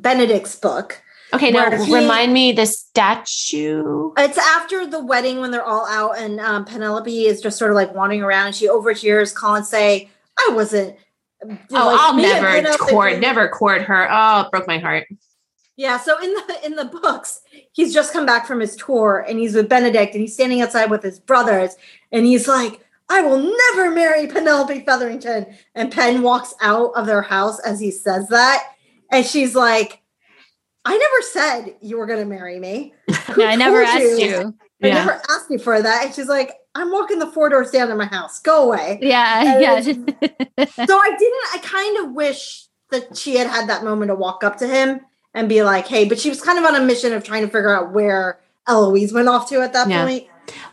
Benedict's book. Okay, now he- remind me the statue. It's after the wedding when they're all out and um, Penelope is just sort of like wandering around and she overhears Colin say, I wasn't. Oh, like, I'll never court, never court her. Oh, it broke my heart. Yeah, so in the in the books, he's just come back from his tour and he's with Benedict and he's standing outside with his brothers and he's like, I will never marry Penelope Featherington. And Penn walks out of their house as he says that. And she's like, I never said you were gonna marry me. Who I never asked you. I Yeah. never asked you for that. And she's like, I'm walking the four doors down to my house. Go away. Yeah, yeah. so I didn't, I kind of wish that she had had that moment to walk up to him and be like, hey, but she was kind of on a mission of trying to figure out where Eloise went off to at that Yeah. point.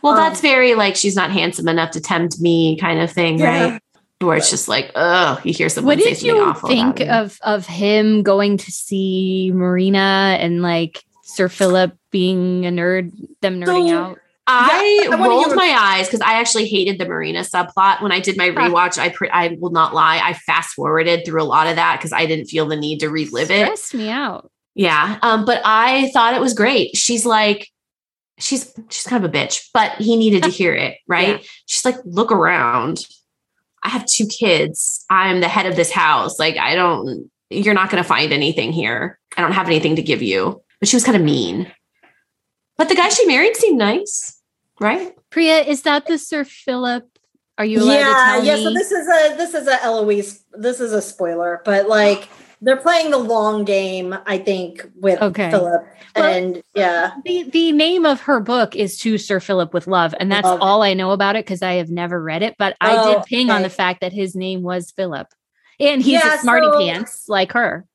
Well, Um, that's very like she's not handsome enough to tempt me kind of thing, Yeah. right? Where it's just like, oh, you hear someone what say did something you awful. think about him. of of him going to see Marina and like Sir Philip being a nerd, them nerding So- out? I, I wanna rolled hear- my eyes because I actually hated the Marina subplot when I did my rewatch. I pre- I will not lie, I fast forwarded through a lot of that because I didn't feel the need to relive it. Stressed me out. Yeah, um, but I thought it was great. She's like, she's she's kind of a bitch, but he needed to hear it, right? Yeah. She's like, look around. I have two kids. I'm the head of this house. Like, I don't. You're not going to find anything here. I don't have anything to give you. But she was kind of mean. But the guy she married seemed nice, right? Priya, is that the Sir Philip? Are you allowed Yeah, to tell yeah. me? So this is a this is a Eloise. This is a spoiler, but like they're playing the long game, I think, with Okay. Philip. Well- and yeah. the the name of her book is To Sir Philip with Love, and that's Love. all I know about it because I have never read it. But I Oh, did ping on the fact that his name was Philip, and he's Yeah, a smarty so- pants like her.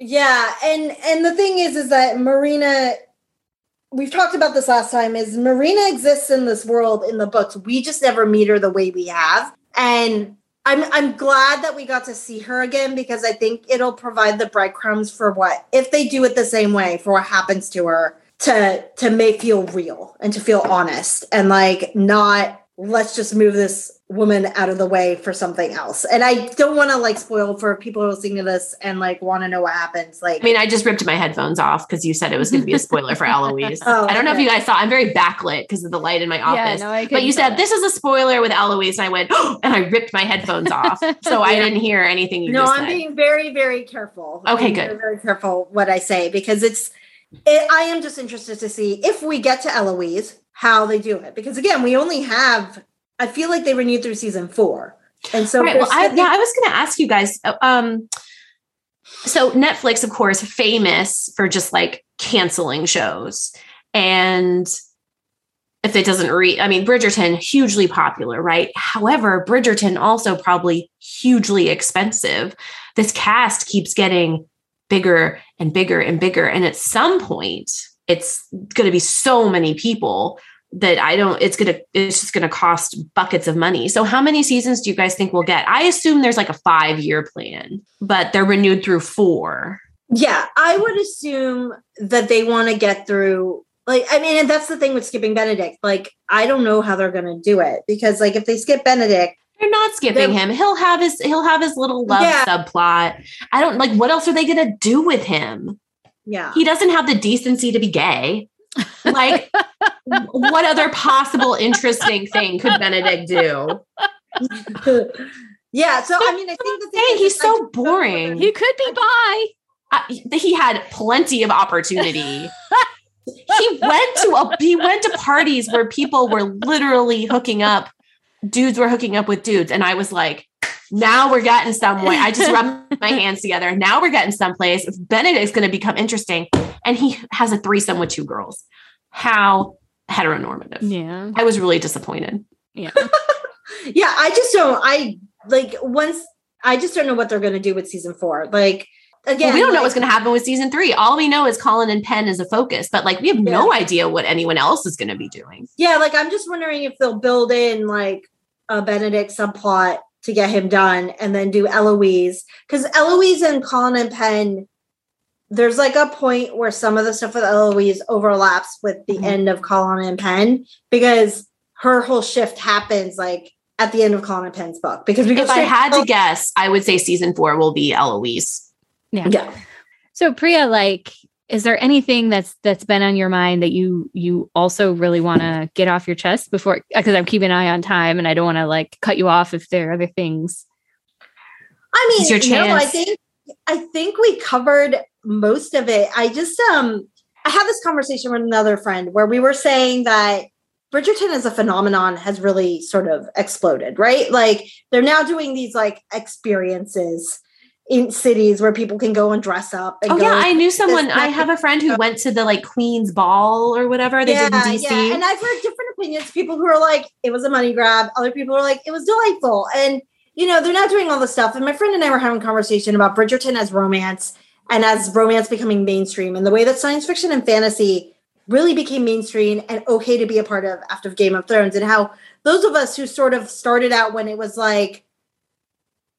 Yeah, and and the thing is, is that Marina. We've talked about this last time. Is Marina exists in this world in the books? We just never meet her the way we have, and I'm I'm glad that we got to see her again because I think it'll provide the breadcrumbs for what if they do it the same way for what happens to her to to make feel real and to feel honest and like not let's just move this woman out of the way for something else. And I don't want to like spoil for people who are listening to this and like want to know what happens. Like, I mean, I just ripped my headphones off because you said it was going to be a spoiler for Eloise. Oh, I don't know if you guys saw. I'm very backlit because of the light in my office. I but you said this is a spoiler with Eloise, and I went, oh, and I ripped my headphones off. So I didn't hear anything you no, just I'm said. being very, very careful. Okay, I'm good. Very, very careful what I say because it's. It, I am just interested to see if we get to Eloise how they do it because again we only have. I feel like they renewed through season four, and so right. Well, I, yeah, I was going to ask you guys. uh, Um, so Netflix, of course, famous for just like canceling shows, and if it doesn't read, I mean, Bridgerton hugely popular, right? However, Bridgerton also probably hugely expensive. This cast keeps getting bigger and bigger and bigger, and at some point, it's going to be so many people that I don't, it's going to, it's just going to cost buckets of money. So, how many seasons do you guys think we'll get? I assume there's like a five year plan, but they're renewed through four. Yeah, I would assume that they want to get through. Like, I mean, and that's the thing with skipping Benedict. Like, I don't know how they're going to do it because, like, if they skip Benedict, They're not skipping him. He'll have his, he'll have his little love Yeah. subplot. I don't like, what else are they going to do with him? Yeah. He doesn't have the decency to be gay. Like, what other possible interesting thing could Benedict do? yeah. So I mean, I think the thing Hey, is, he's is I so just boring. whether- He could be bi. Uh, he had plenty of opportunity. he went to a he went to parties where people were literally hooking up. Dudes were hooking up with dudes, and I was like, "Now we're getting somewhere." I just rubbed my hands together. Now we're getting someplace. If Benedict's going to become interesting, and he has a threesome with two girls, how heteronormative? Yeah. I was really disappointed. Yeah. yeah i just don't i like once i just don't know what they're going to do with season four like again Well, we don't know what's going to happen with season three. All we know is Colin and Penn is a focus, but like we have no idea what anyone else is going to be doing. yeah like i'm just wondering if they'll build in like a benedict subplot to get him done and then do eloise because eloise and colin and penn there's like a point where some of the stuff with eloise overlaps with the Mhm. end of colin and penn because her whole shift happens like at the end of colin and penn's book because we If I straight had to guess, I would say season four will be Eloise. Yeah. yeah So Priya, like, is there anything that's that's been on your mind that you you also really want to get off your chest before? Because I'm keeping an eye on time, and I don't want to like cut you off if there are other things. I mean, It's your no, I think I think we covered most of it. I just um I had this conversation with another friend where we were saying that Bridgerton as a phenomenon has really sort of exploded, right? Like they're now doing these like experiences in cities where people can go and dress up. And Oh yeah, I knew someone. I have a friend who went to the like Queen's Ball or whatever they did in DC. Yeah, and I've heard different opinions. People who are like, it was a money grab. Other people are like, it was delightful. And you know, they're not doing all this stuff. And my friend and I were having a conversation about Bridgerton as romance and as romance becoming mainstream and the way that science fiction and fantasy really became mainstream and okay to be a part of after Game of Thrones, and how those of us who sort of started out when it was like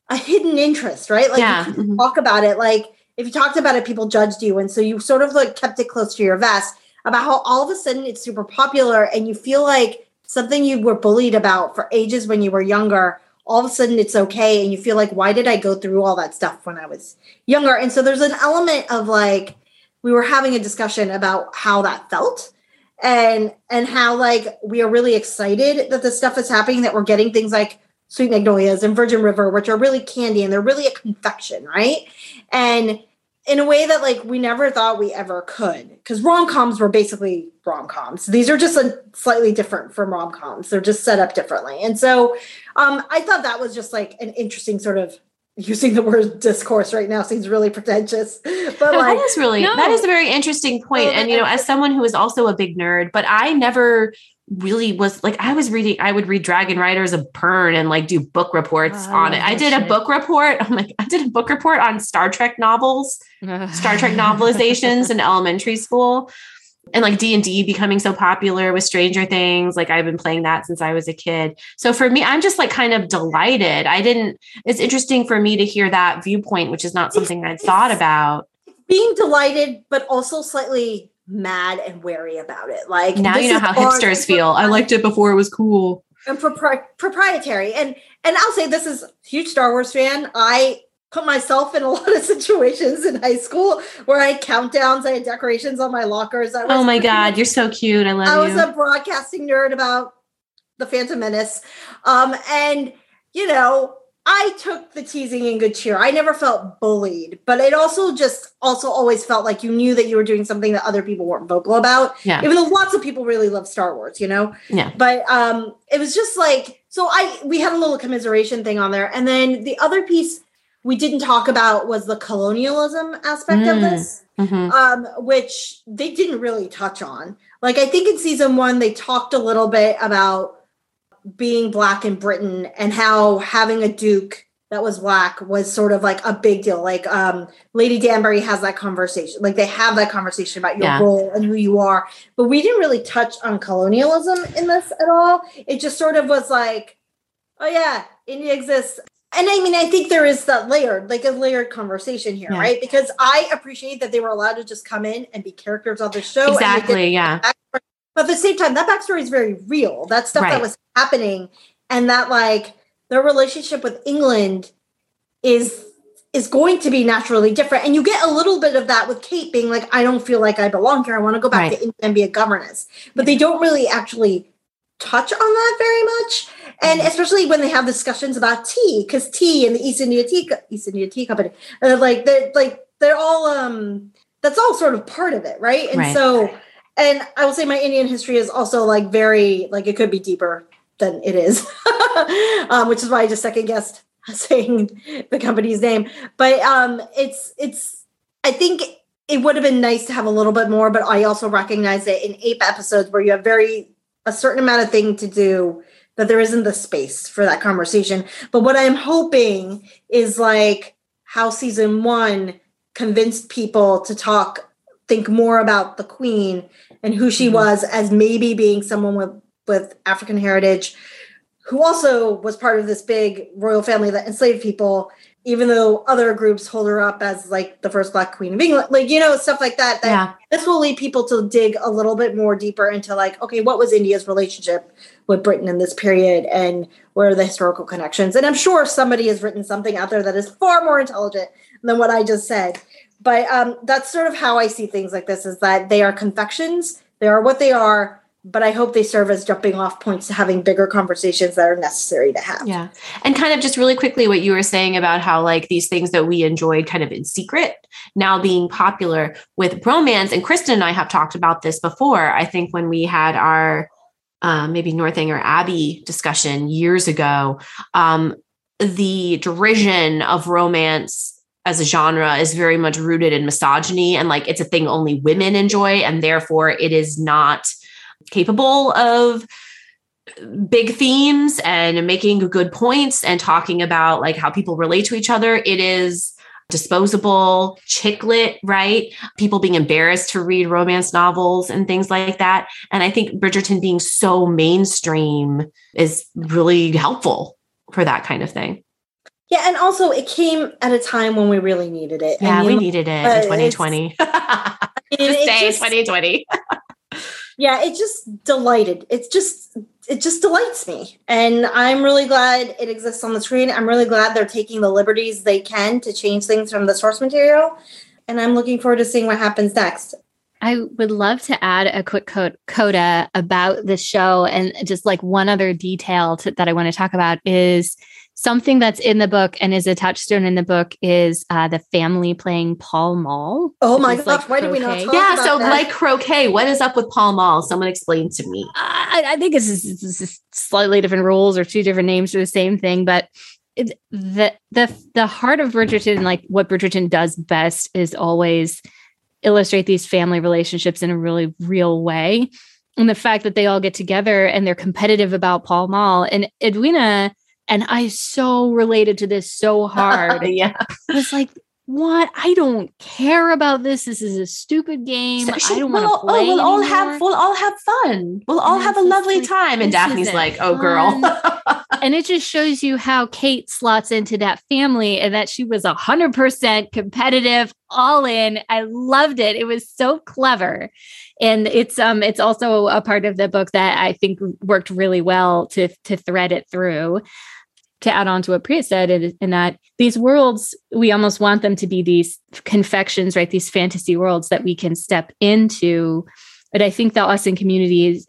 a hidden interest, right? Like Yeah, mhm. talk about it. Like if you talked about it, people judged you. And so you sort of like kept it close to your vest about how all of a sudden it's super popular and you feel like something you were bullied about for ages when you were younger all of a sudden it's okay and you feel like why did i go through all that stuff when i was younger and so there's an element of like we were having a discussion about how that felt and and how like we are really excited that this stuff is happening that we're getting things like sweet magnolias and virgin river which are really candy and they're really a confection right and in a way that like we never thought we ever could because rom-coms were basically rom-coms these are just a slightly different from rom-coms they're just set up differently and so um i thought that was just like an interesting sort of using the word discourse right now seems really pretentious but No, like that is really no. that is a very interesting point. And you know, as someone who is also a big nerd, but I never really was like I was reading. I would read Dragon Riders of Pern and like do book reports Oh, on it. I did a book report. I'm like I did a book report on Star Trek novels, Star Trek novelizations in elementary school. And like D and D becoming so popular with Stranger Things, like I've been playing that since I was a kid. So for me, I'm just like kind of delighted. I didn't. It's interesting for me to hear that viewpoint, which is not something I'd thought about. being delighted but also slightly mad and wary about it. Like now you know how hipsters feel. I liked it before it was cool. and propri- proprietary. And and i'll say this is huge star wars fan. I put myself in a lot of situations in high school where i had countdowns i had decorations on my lockers. I was Oh my god, you're so cute. I love i was a broadcasting nerd about the phantom menace. Um and you know i took the teasing in good cheer i never felt bullied but it also just also always felt like you knew that you were doing something that other people weren't vocal about yeah, even though lots of people really love Star Wars, you know. Yeah. But um, it was just like so. I we had a little commiseration thing on there, and then the other piece we didn't talk about was the colonialism aspect of Mm. this, Mhm. um, which they didn't really touch on. Like I think in season one they talked a little bit about being black in Britain and how having a duke that was black was sort of like a big deal. Like um Lady Danbury has that conversation. Like they have that conversation about your Yeah. role and who you are. But we didn't really touch on colonialism in this at all. It just sort of was like, oh yeah, India exists. And I mean, I think there is that layered, like a layered conversation here, Yeah. right? Because I appreciate that they were allowed to just come in and be characters on the show. exactly. Yeah. But at the same time, that backstory is very real. That stuff Right. that was happening, and that like their relationship with England is is going to be naturally different. And you get a little bit of that with Kate being like, I don't feel like I belong here. I want to go back right. to India and be a governess. But they don't really actually touch on that very much. And mm-hmm. especially when they have discussions about tea, because tea and the East India Tea East India Tea Company, uh, like they're like they're all um that's all sort of part of it, right? And right. so and I will say my Indian history is also like very like it could be deeper than it is, um, which is why I just second guessed saying the company's name. But um, it's it's I think it would have been nice to have a little bit more, but I also recognize that in eight episodes where you have very a certain amount of thing to do that there isn't the space for that conversation. But what I'm hoping is like how season one convinced people to talk, think more about the queen and who she mm-hmm. was as maybe being someone with with African heritage, who also was part of this big royal family that enslaved people, even though other groups hold her up as like the first black queen of England, like you know, stuff like that. That yeah. this will lead people to dig a little bit more deeper into like, okay, what was India's relationship with Britain in this period and where are the historical connections? And I'm sure somebody has written something out there that is far more intelligent than what I just said. But um, that's sort of how I see things like this is that they are confections, they are what they are, but I hope they serve as jumping off points to having bigger conversations that are necessary to have. Yeah. And kind of just really quickly what you were saying about how like these things that we enjoyed kind of in secret now being popular with romance. And Kristen and I have talked about this before. I think when we had our um, maybe Northanger Abbey discussion years ago, um, the derision of romance as a genre is very much rooted in misogyny and like it's a thing only women enjoy and therefore it is not capable of big themes and making good points and talking about like how people relate to each other. It is disposable, chick lit, right? People being embarrassed to read romance novels and things like that. And I think Bridgerton being so mainstream is really helpful for that kind of thing. Yeah, and also it came at a time when we really needed it. Yeah, we needed it in 2020. Just say 2020 yeah it just delighted. It's just it just delights me. And i'm really glad it exists on the screen. I'm really glad they're taking the liberties they can to change things from the source material. And i'm looking forward to seeing what happens next. I would love to add a quick coda about the show. And just like one other detail to, that I want to talk about is something that's in the book and is a touchstone in the book is uh, the family playing Pall Mall. Oh my gosh, like why did we not talk about Yeah, so that? like croquet, what is up with Pall Mall? Someone explain to me. I, I think it's, it's, it's, slightly different rules or two different names for the same thing, but it, the the the heart of Bridgerton, like what Bridgerton does best, is always illustrate these family relationships in a really real way. And the fact that they all get together and they're competitive about Pall Mall and Edwina and I so related to this so hard. yeah. I was like, what? I don't care about this. This is a stupid game. So she, I don't we'll, want to play. Oh, we'll all have we'll all have fun. We'll all have a lovely like, time. And Daphne's like, oh girl. and it just shows you how Kate slots into that family and that she was a hundred percent competitive, all in. I loved it. It was so clever. And it's um it's also a part of the book that I think worked really well to to thread it through to add on to what Priya said, in that these worlds, we almost want them to be these confections, right? These fantasy worlds that we can step into. But I think the Austen community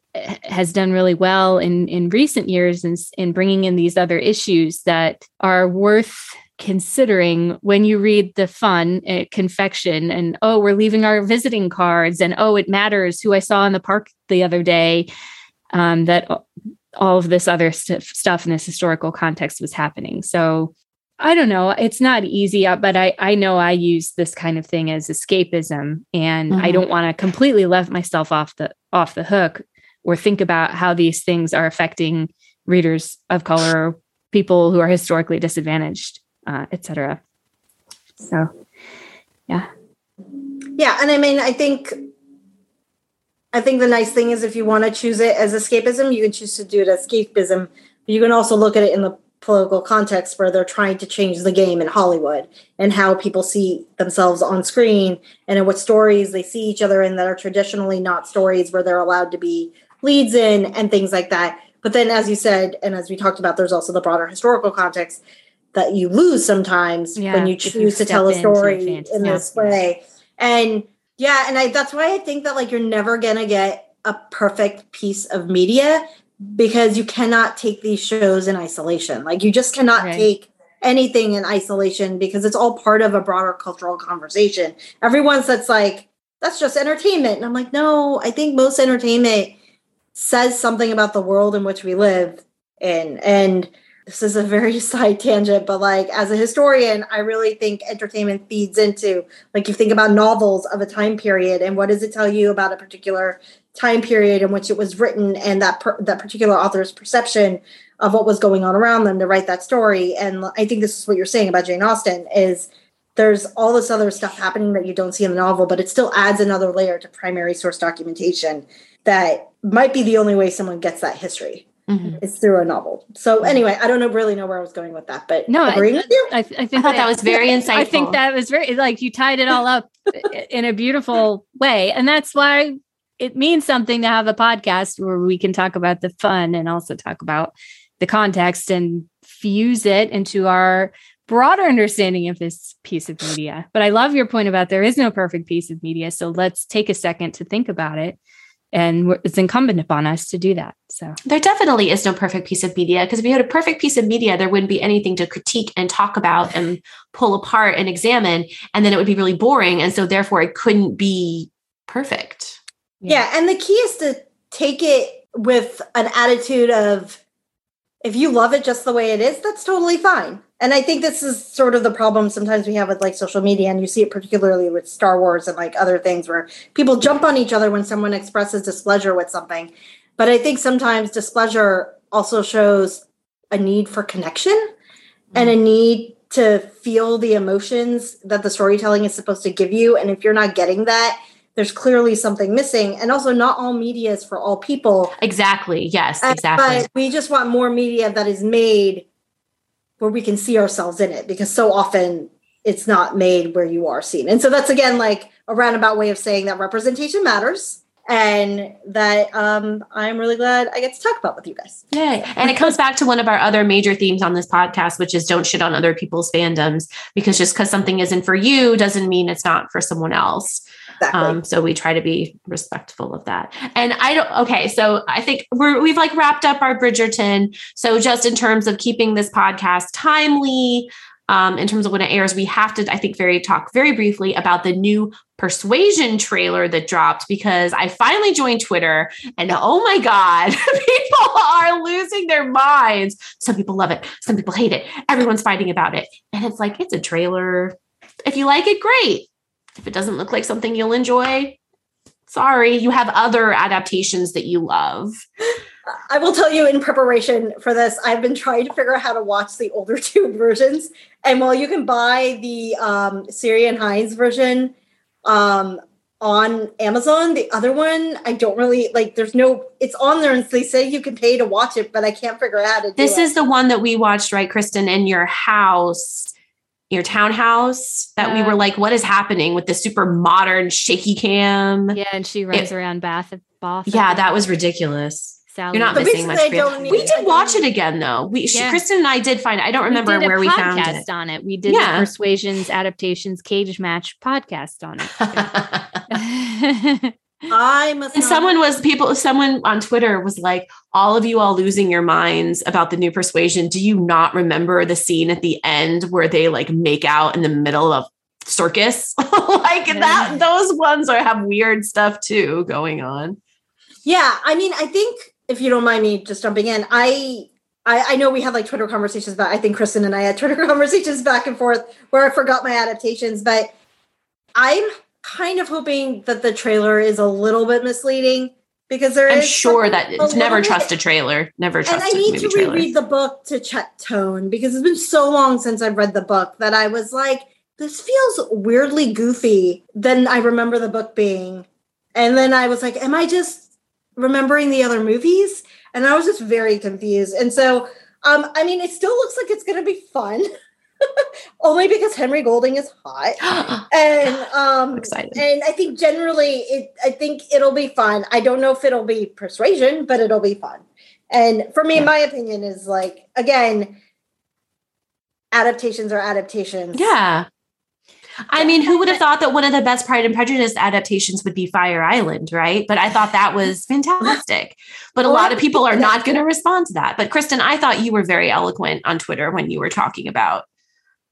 has done really well in, in recent years in, in bringing in these other issues that are worth considering when you read the fun uh, confection and oh we're leaving our visiting cards and oh it matters who i saw in the park the other day um, that all of this other st- stuff in this historical context was happening. So I don't know. It's not easy, uh, but I, I know I use this kind of thing as escapism, and mm-hmm. I don't want to completely let myself off the off the hook or think about how these things are affecting readers of color, people who are historically disadvantaged, uh, etc. So, yeah, yeah, and I mean, I think I think the nice thing is if you want to choose it as escapism, you can choose to do it as escapism. But you can also look at it in the political context where they're trying to change the game in Hollywood and how people see themselves on screen and in what stories they see each other in that are traditionally not stories where they're allowed to be leads in and things like that. But then, as you said, and as we talked about, there's also the broader historical context that you lose sometimes Yeah, when you if you choose to tell a story fantasy. in this way. And yeah, and I that's why I think that like you're never gonna get a perfect piece of media because you cannot take these shows in isolation. Like you just cannot Right. take anything in isolation because it's all part of a broader cultural conversation. Everyone's that's like, that's just entertainment. And I'm like, no, I think most entertainment says something about the world in which we live in. And this is a very side tangent, but like as a historian, I really think entertainment feeds into like you think about novels of a time period and what does it tell you about a particular time period in which it was written and that per- that particular author's perception of what was going on around them to write that story. And I think this is what you're saying about Jane Austen is there's all this other stuff happening that you don't see in the novel, but it still adds another layer to primary source documentation that might be the only way someone gets that history Mhm. is through a novel. So anyway, I don't know, really know where I was going with that, but No, I- with you. I, th- I I think thought that was very insightful. I think that was very like you tied it all up in a beautiful way. And that's why it means something to have a podcast where we can talk about the fun and also talk about the context and fuse it into our broader understanding of this piece of media. But I love your point about there is no perfect piece of media. So let's take a second to think about it. And it's incumbent upon us to do that. So there definitely is no perfect piece of media because if you had a perfect piece of media, there wouldn't be anything to critique and talk about and pull apart and examine. And then it would be really boring. And so therefore it couldn't be perfect. Yeah. and the key is to take it with an attitude of if you love it just the way it is, that's totally fine. And I think this is sort of the problem sometimes we have with like social media, and you see it particularly with Star Wars and like other things where people jump on each other when someone expresses displeasure with something. But I think sometimes displeasure also shows a need for connection and a mm. need to feel the emotions that the storytelling is supposed to give you. And if you're not getting that, there's clearly something missing. And also, not all media is for all people. Exactly. Yes, exactly. But we just want more media that is made where we can see ourselves in it because so often it's not made where you are seen. And so that's again like a roundabout way of saying that representation matters and that um, I'm really glad I get to talk about with you guys. Yay. And it comes back to one of our other major themes on this podcast, which is don't shit on other people's fandoms because just because something isn't for you doesn't mean it's not for someone else. Exactly. Um, so we try to be respectful of that. And I don't, okay. So I think we're, we've like wrapped up our Bridgerton. So just in terms of keeping this podcast timely, um, in terms of when it airs, we have to, I think, very talk very briefly about the new Persuasion trailer that dropped because I finally joined Twitter and oh my God, people are losing their minds. Some people love it, some people hate it. Everyone's fighting about it. And it's like, it's a trailer. If you like it, great. If it doesn't look like something you'll enjoy, sorry, you have other adaptations that you love. I will tell you in preparation for this, I've been trying to figure out how to watch the older two versions. And while you can buy the um, Siri and Hinds version um, on Amazon, the other one, I don't really like. There's no, it's on there, and they say you can pay to watch it, but I can't figure out how to. Do This it. is the one that we watched, right, Kristen, in your house, your townhouse, that we were like, what is happening with the super modern shaky cam? yeah, and she runs around Bath Bath. Yeah, that was ridiculous. Sally. You're not But missing much. Don't need- we did watch it again, though. We, she, Yeah. Kristen and I did find. I don't remember we where we found it. on it. We did Yeah. the Persuasions Adaptations Cage Match podcast on it. I must. And someone was people, someone on Twitter was like, all of you all losing your minds about the new persuasion. Do you not remember the scene at the end where they like make out in the middle of circus? like that, those ones are have weird stuff too going on. Yeah, I mean, I think if you don't mind me just jumping in, I I, I know we had like Twitter conversations about. I think Kristen and I had Twitter conversations back and forth where I forgot my adaptations, but I'm kind of hoping that the trailer is a little bit misleading because there I'm is sure that it's never trust a trailer. Never And trust I a need to trailer. reread the book to check tone because it's been so long since I've read the book that I was like, this feels weirdly goofy than I remember the book being. And then I was like, am I just remembering the other movies? And I was just very confused. And so, um, I mean, it still looks like it's going to be fun, only because Henry Golding is hot. And um, excited. and I think generally, it. I think it'll be fun. I don't know if it'll be persuasion, but it'll be fun. And for me, Yeah. my opinion is like again, adaptations are adaptations. Yeah. I mean, who would have thought that one of the best Pride and Prejudice adaptations would be Fire Island, right? But I thought that was fantastic. But a lot of people are not going to respond to that. But Kristen, I thought you were very eloquent on Twitter when you were talking about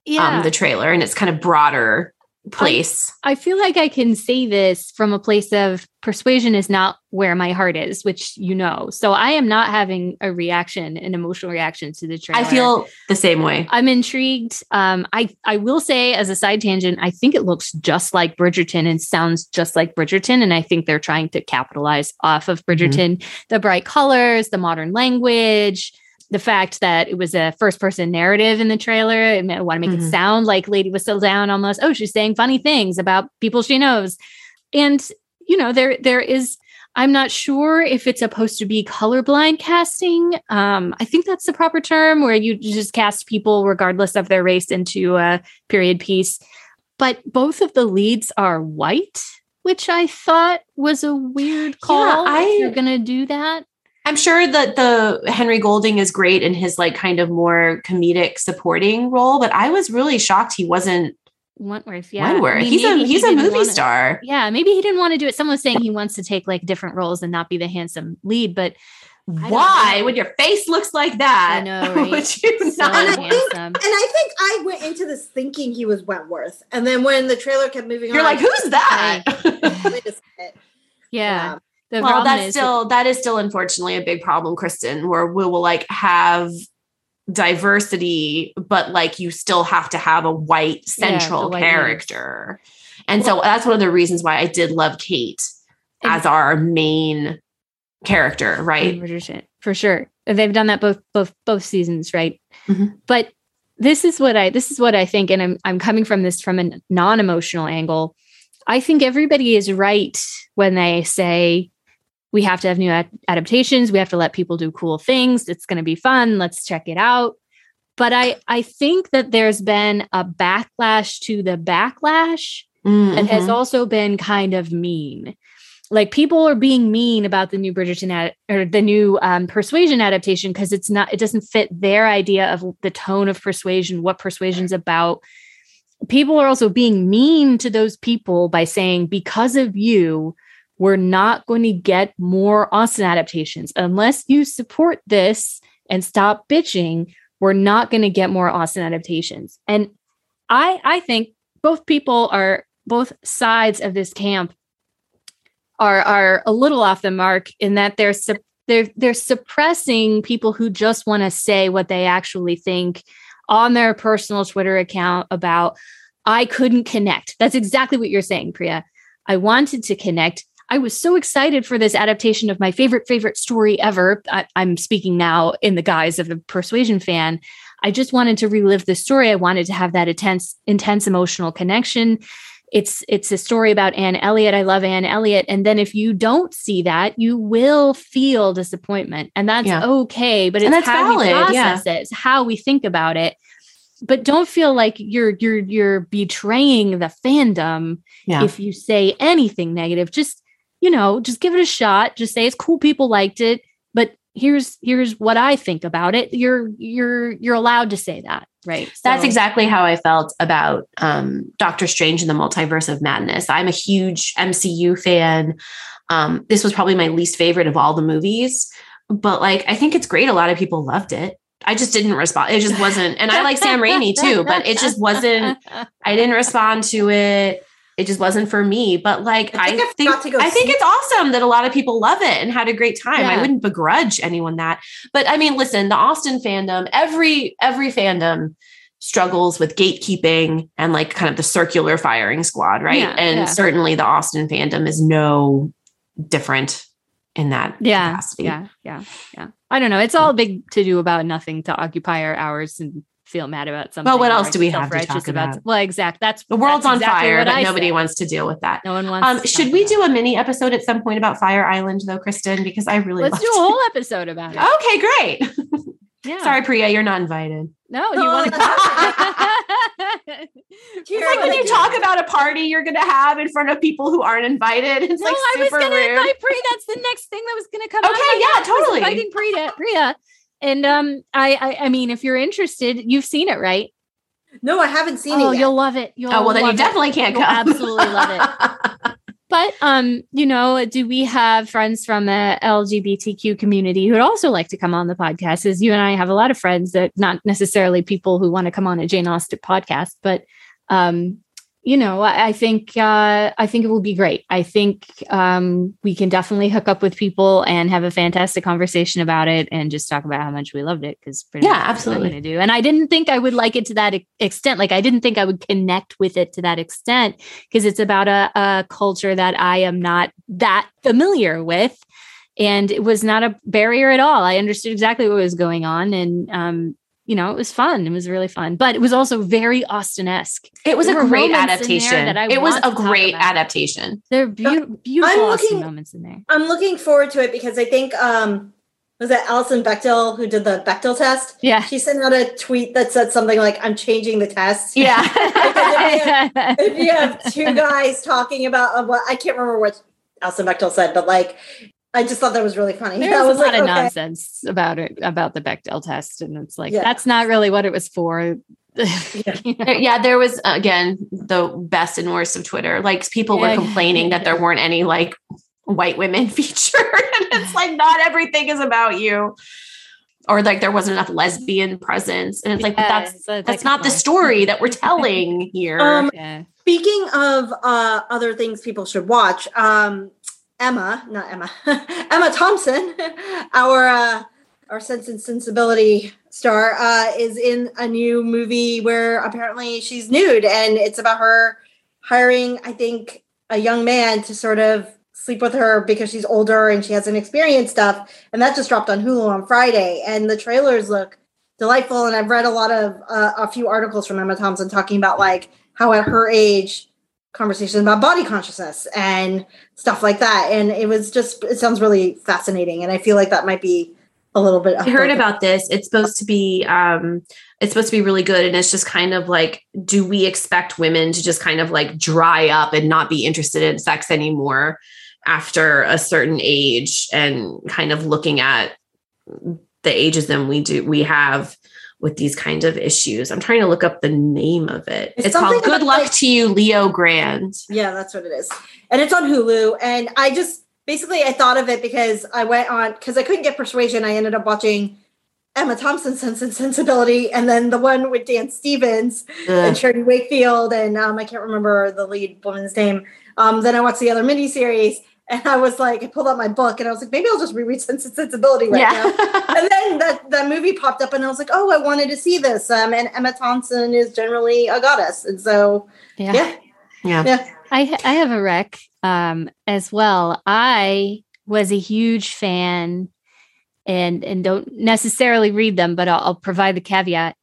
yeah. um, the trailer and its kind of broader place. I, I, feel like I can say this from a place of persuasion is not where my heart is, which you know. So I am not having a reaction, an emotional reaction to the trailer. I feel the same way. I'm intrigued. Um, I I will say as a side tangent, I think it looks just like Bridgerton and sounds just like Bridgerton, and I think they're trying to capitalize off of mm-hmm. Bridgerton, mm-hmm. the bright colors, the modern language the fact that it was a first person narrative in the trailer. and I want to make mm-hmm. it sound like Lady Whistledown almost. Oh, she's saying funny things about people she knows. And, you know, there there is I'm not sure if it's supposed to be colorblind casting. Um, I think that's the proper term where you just cast people regardless of their race into a period piece. But both of the leads are white, which I thought was a weird call. Yeah, I, you're going to do that. I'm sure that the Henry Golding is great in his like kind of more comedic supporting role, but I was really shocked he wasn't Wentworth. Yeah, Wentworth. I mean, he's a he's he a movie star. Yeah, maybe he didn't want to do it. Someone was saying he wants to take like different roles and not be the handsome lead, but why when your face looks like that I know, right? would you so not and I, think, and I think I went into this thinking he was Wentworth and then when the trailer kept moving you're on, like who's that yeah. yeah. The well, that's still that is still unfortunately a big problem, Kristen, where we will like have diversity, but like you still have to have a white central yeah, white character. And well, so that's one of the reasons why I did love Kate as our main character, right? For sure. They've done that both both both seasons, right? Mm-hmm. But this is what I this is what I think and I'm I'm coming from this from a non-emotional angle. I think everybody is right when they say we have to have new ad- adaptations. We have to let people do cool things. It's going to be fun. Let's check it out. But i i think that there's been a backlash to the backlash mm-hmm. that has also been kind of mean. Like people are being mean about the new Bridgerton ad- or the new um, Persuasion adaptation because it's not it doesn't fit their idea of the tone of persuasion, what persuasion's about. People are also being mean to those people by saying because of you, we're not going to get more Austen adaptations unless you support this and stop bitching. We're not going to get more Austen adaptations. And I I think both people are both sides of this camp are are a little off the mark in that they're su- they're they're suppressing people who just want to say what they actually think on their personal Twitter account about I couldn't connect. That's exactly what you're saying, Priya. I wanted to connect. I was so excited for this adaptation of my favorite, favorite story ever. I, am speaking now in the guise of a persuasion fan. I just wanted to relive the story. I wanted to have that intense, intense emotional connection. It's it's a story about Anne Elliot. I love Anne Elliot. And then if you don't see that, you will feel disappointment. And that's yeah. okay. But it's how valid. we process yeah. it, it's how we think about it but don't feel like you're you're you're betraying the fandom yeah. if you say anything negative just you know, just give it a shot. Just say it's cool. People liked it, but here's here's what I think about it. You're you're you're allowed to say that, right? So, That's exactly how I felt about um, Doctor Strange and the Multiverse of Madness. I'm a huge MCU fan. Um, this was probably my least favorite of all the movies, but like I think it's great. A lot of people loved it. I just didn't respond. It just wasn't, and I like Sam Raimi too, but it just wasn't. I didn't respond to it it just wasn't for me. But like I think I think, I think it's awesome that a lot of people love it and had a great time. Yeah. I wouldn't begrudge anyone that. But I mean, listen, the Austen fandom, every every fandom struggles with gatekeeping and like kind of the circular firing squad, right? Yeah, and yeah. certainly the Austen fandom is no different in that yeah, capacity. Yeah, yeah, yeah. I don't know. It's all big to do about nothing to occupy our hours and feel mad about something. Well, what else do we have to talk about? about? Well, exact. That's the world's that's on exactly fire, but I nobody say. wants to deal with that. No one wants. Um, should we do a mini episode at some point about Fire Island, though, Kristen? Because I really let's do a whole episode about it. Okay, great. Yeah. Sorry, Priya, you're not invited. No, you want to come? it's like when you talk about a party you're going to have in front of people who aren't invited. It's no, like I was going to invite Priya. That's the next thing that was going to come. Okay, yeah, totally. Inviting Priya, Priya, and um, I, I, I mean, if you're interested, you've seen it, right? No, I haven't seen oh, it. Yet. you'll love it. You'll oh well, then you love it. definitely can't You'll come. absolutely love it. But um, you know, do we have friends from the LGBTQ community who would also like to come on the podcast? As you and I have a lot of friends that not necessarily people who want to come on a Jane Austen podcast, but um, you know, I, I think uh, I think it will be great. I think um, we can definitely hook up with people and have a fantastic conversation about it, and just talk about how much we loved it. Because Yeah, absolutely. going to do. And I didn't think I would like it to that extent. Like I didn't think I would connect with it to that extent because it's about a, a culture that I am not that familiar with. And it was not a barrier at all. I understood exactly what was going on. And, um, you know, it was fun. It was really fun, but it was also very Austen esque. It was There a great moments in there adaptation. that I It was a great adaptation. There are beautiful, beautiful I'm Austen looking- moments in there. I'm looking forward to it because I think um was it Alison Bechdel who did the Bechdel test? Yeah. She sent out a tweet that said something like, "I'm changing the test." Yeah. if you have two guys talking about uh, what I can't remember what Alison Bechdel said, but like I just thought that was really funny. There's I a was lot like, of okay. nonsense about it, about the Bechdel test. And it's like, Yeah. that's not really what it was for. You know? Yeah, there was again the best and worst of Twitter. Like people were Yeah. complaining that there weren't any like white women featured, and it's like not everything is about you, or like there wasn't enough lesbian presence, and it's like but Yeah, that's so that's like, not the come story that we're telling here. Um, Yeah. Speaking of uh, other things people should watch, um, Emma, not Emma, Emma Thompson, our uh, our Sense and Sensibility star, uh, is in a new movie where apparently she's nude, and it's about her hiring, I think, a young man to sort of sleep with her because she's older and she hasn't experienced stuff, and that just dropped on Hulu on Friday, and the trailers look delightful, and I've read a lot of uh, a few articles from Emma Thompson talking about like how at her age conversations about body consciousness and stuff like that. And it was just it sounds really fascinating. And i feel like that might be a little bit I heard about this. It's supposed to be um it's supposed to be really good. And it's just kind of like do we expect women to just kind of like dry up and not be interested in sex anymore after a certain age and kind of looking at the ageism we do we have with these kinds of issues. I'm trying to look up the name of it. It's It's, called Good Luck like- to You, Leo Grand. yeah that's what it is and it's on hulu and i just basically i thought of it because i went on because i couldn't get persuasion i ended up watching emma thompson's sense and sensibility and then the one with dan stevens and Ugh. Charity Wakefield, and um, I can't remember the lead woman's name. Um, then I watched the other miniseries, and I was like, I pulled out my book, and I was like, maybe I'll just reread Sense and Sensibility right now. yeah. And then that, that movie popped up, and I was like, oh, I wanted to see this. Um, and Emma Thompson is generally a goddess, and so Yeah. yeah, yeah. yeah. I I have a rec um as well. I was a huge fan and and don't necessarily read them, but I'll, I'll provide the caveat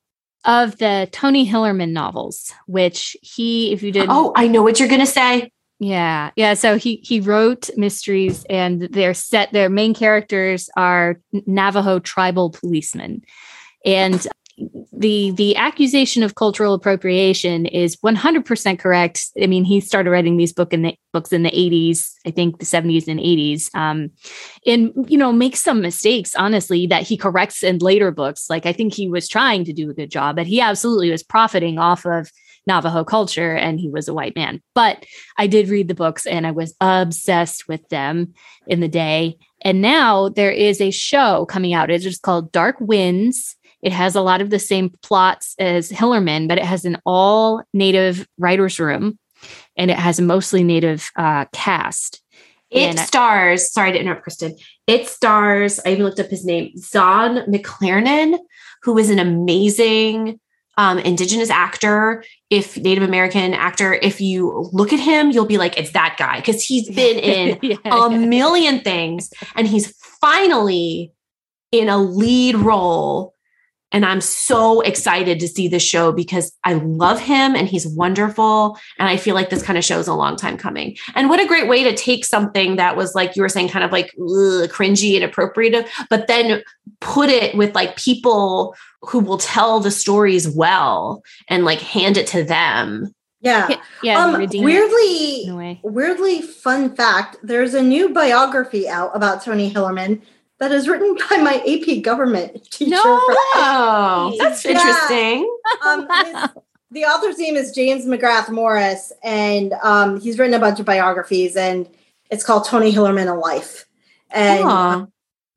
of the Tony Hillerman novels, which he, if you didn't. Oh, I know what you're gonna say. Yeah, yeah. So he he wrote mysteries, and their set their main characters are Navajo tribal policemen, and the the accusation of cultural appropriation is 100% correct. I mean, he started writing these book in the books in the 80s, I think the 70s and 80s, um, and you know makes some mistakes, honestly, that he corrects in later books. Like I think he was trying to do a good job, but he absolutely was profiting off of Navajo culture, and he was a white man. But I did read the books, and I was obsessed with them in the day. And now there is a show coming out. It's just called Dark Winds. It has a lot of the same plots as Hillerman, but it has an all native writer's room and it has a mostly native uh, cast. It I- stars, sorry to interrupt, Kristen. It stars, I even looked up his name, Zahn McClarnon, who is an amazing um, Indigenous actor. If Native American actor, if you look at him, you'll be like, it's that guy. Because he's been in Yeah, a yeah. million things and he's finally in a lead role. And I'm so excited to see this show because I love him and he's wonderful. And I feel like this kind of show is a long time coming. And what a great way to take something that was like you were saying, kind of like ugh, cringy and appropriate, but then put it with like people who will tell the stories well and like hand it to them. yeah. yeah, um, weirdly, in a way. weirdly fun fact: there's a new biography out about Tony Hillerman that is written by my AP government teacher. No from- Oh, that's Yeah. interesting. um, his the author's name is James McGrath Morris, and um, he's written a bunch of biographies, and it's called Tony Hillerman: A Life. And Aw.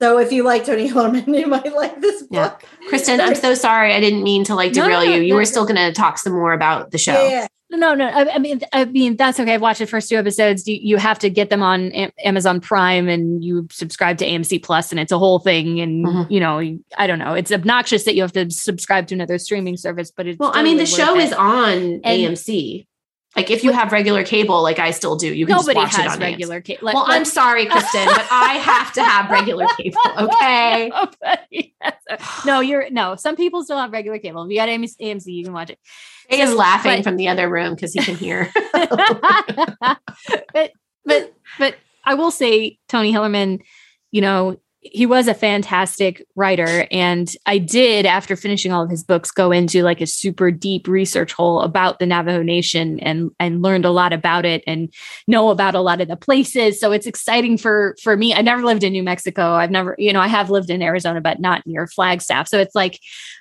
so, if you like Tony Hillerman, you might like this book. Yeah. book. Kristen, I'm so sorry. I didn't mean to like No, derail no, you. You no, were no. still going to talk some more about the show. Yeah, yeah. No, no. I, I mean, I mean that's okay. I've watched the first two episodes. You, you have to get them on Am- Amazon Prime, and you subscribe to AMC Plus, and it's a whole thing. And Mhm. you know, I don't know. It's obnoxious that you have to subscribe to another streaming service, but it's Well, I mean, the show worth is it. on AMC. Like if you have regular cable, like I still do, you can Nobody just watch it on regular cable. Well, I'm sorry, Kristen, but I have to have regular cable. Okay. no, you're no. Some people still have regular cable. If you got AMC, AMC, you can watch it. He is laughing But- from the other room because he can hear. but but but I will say Tony Hillerman, you know, he was a fantastic writer and I did after finishing all of his books go into like a super deep research hole about the Navajo Nation and and learned a lot about it and know about a lot of the places. So it's exciting for for me. I never lived in New Mexico. I've never you know I have lived in Arizona but not near Flagstaff. So it's like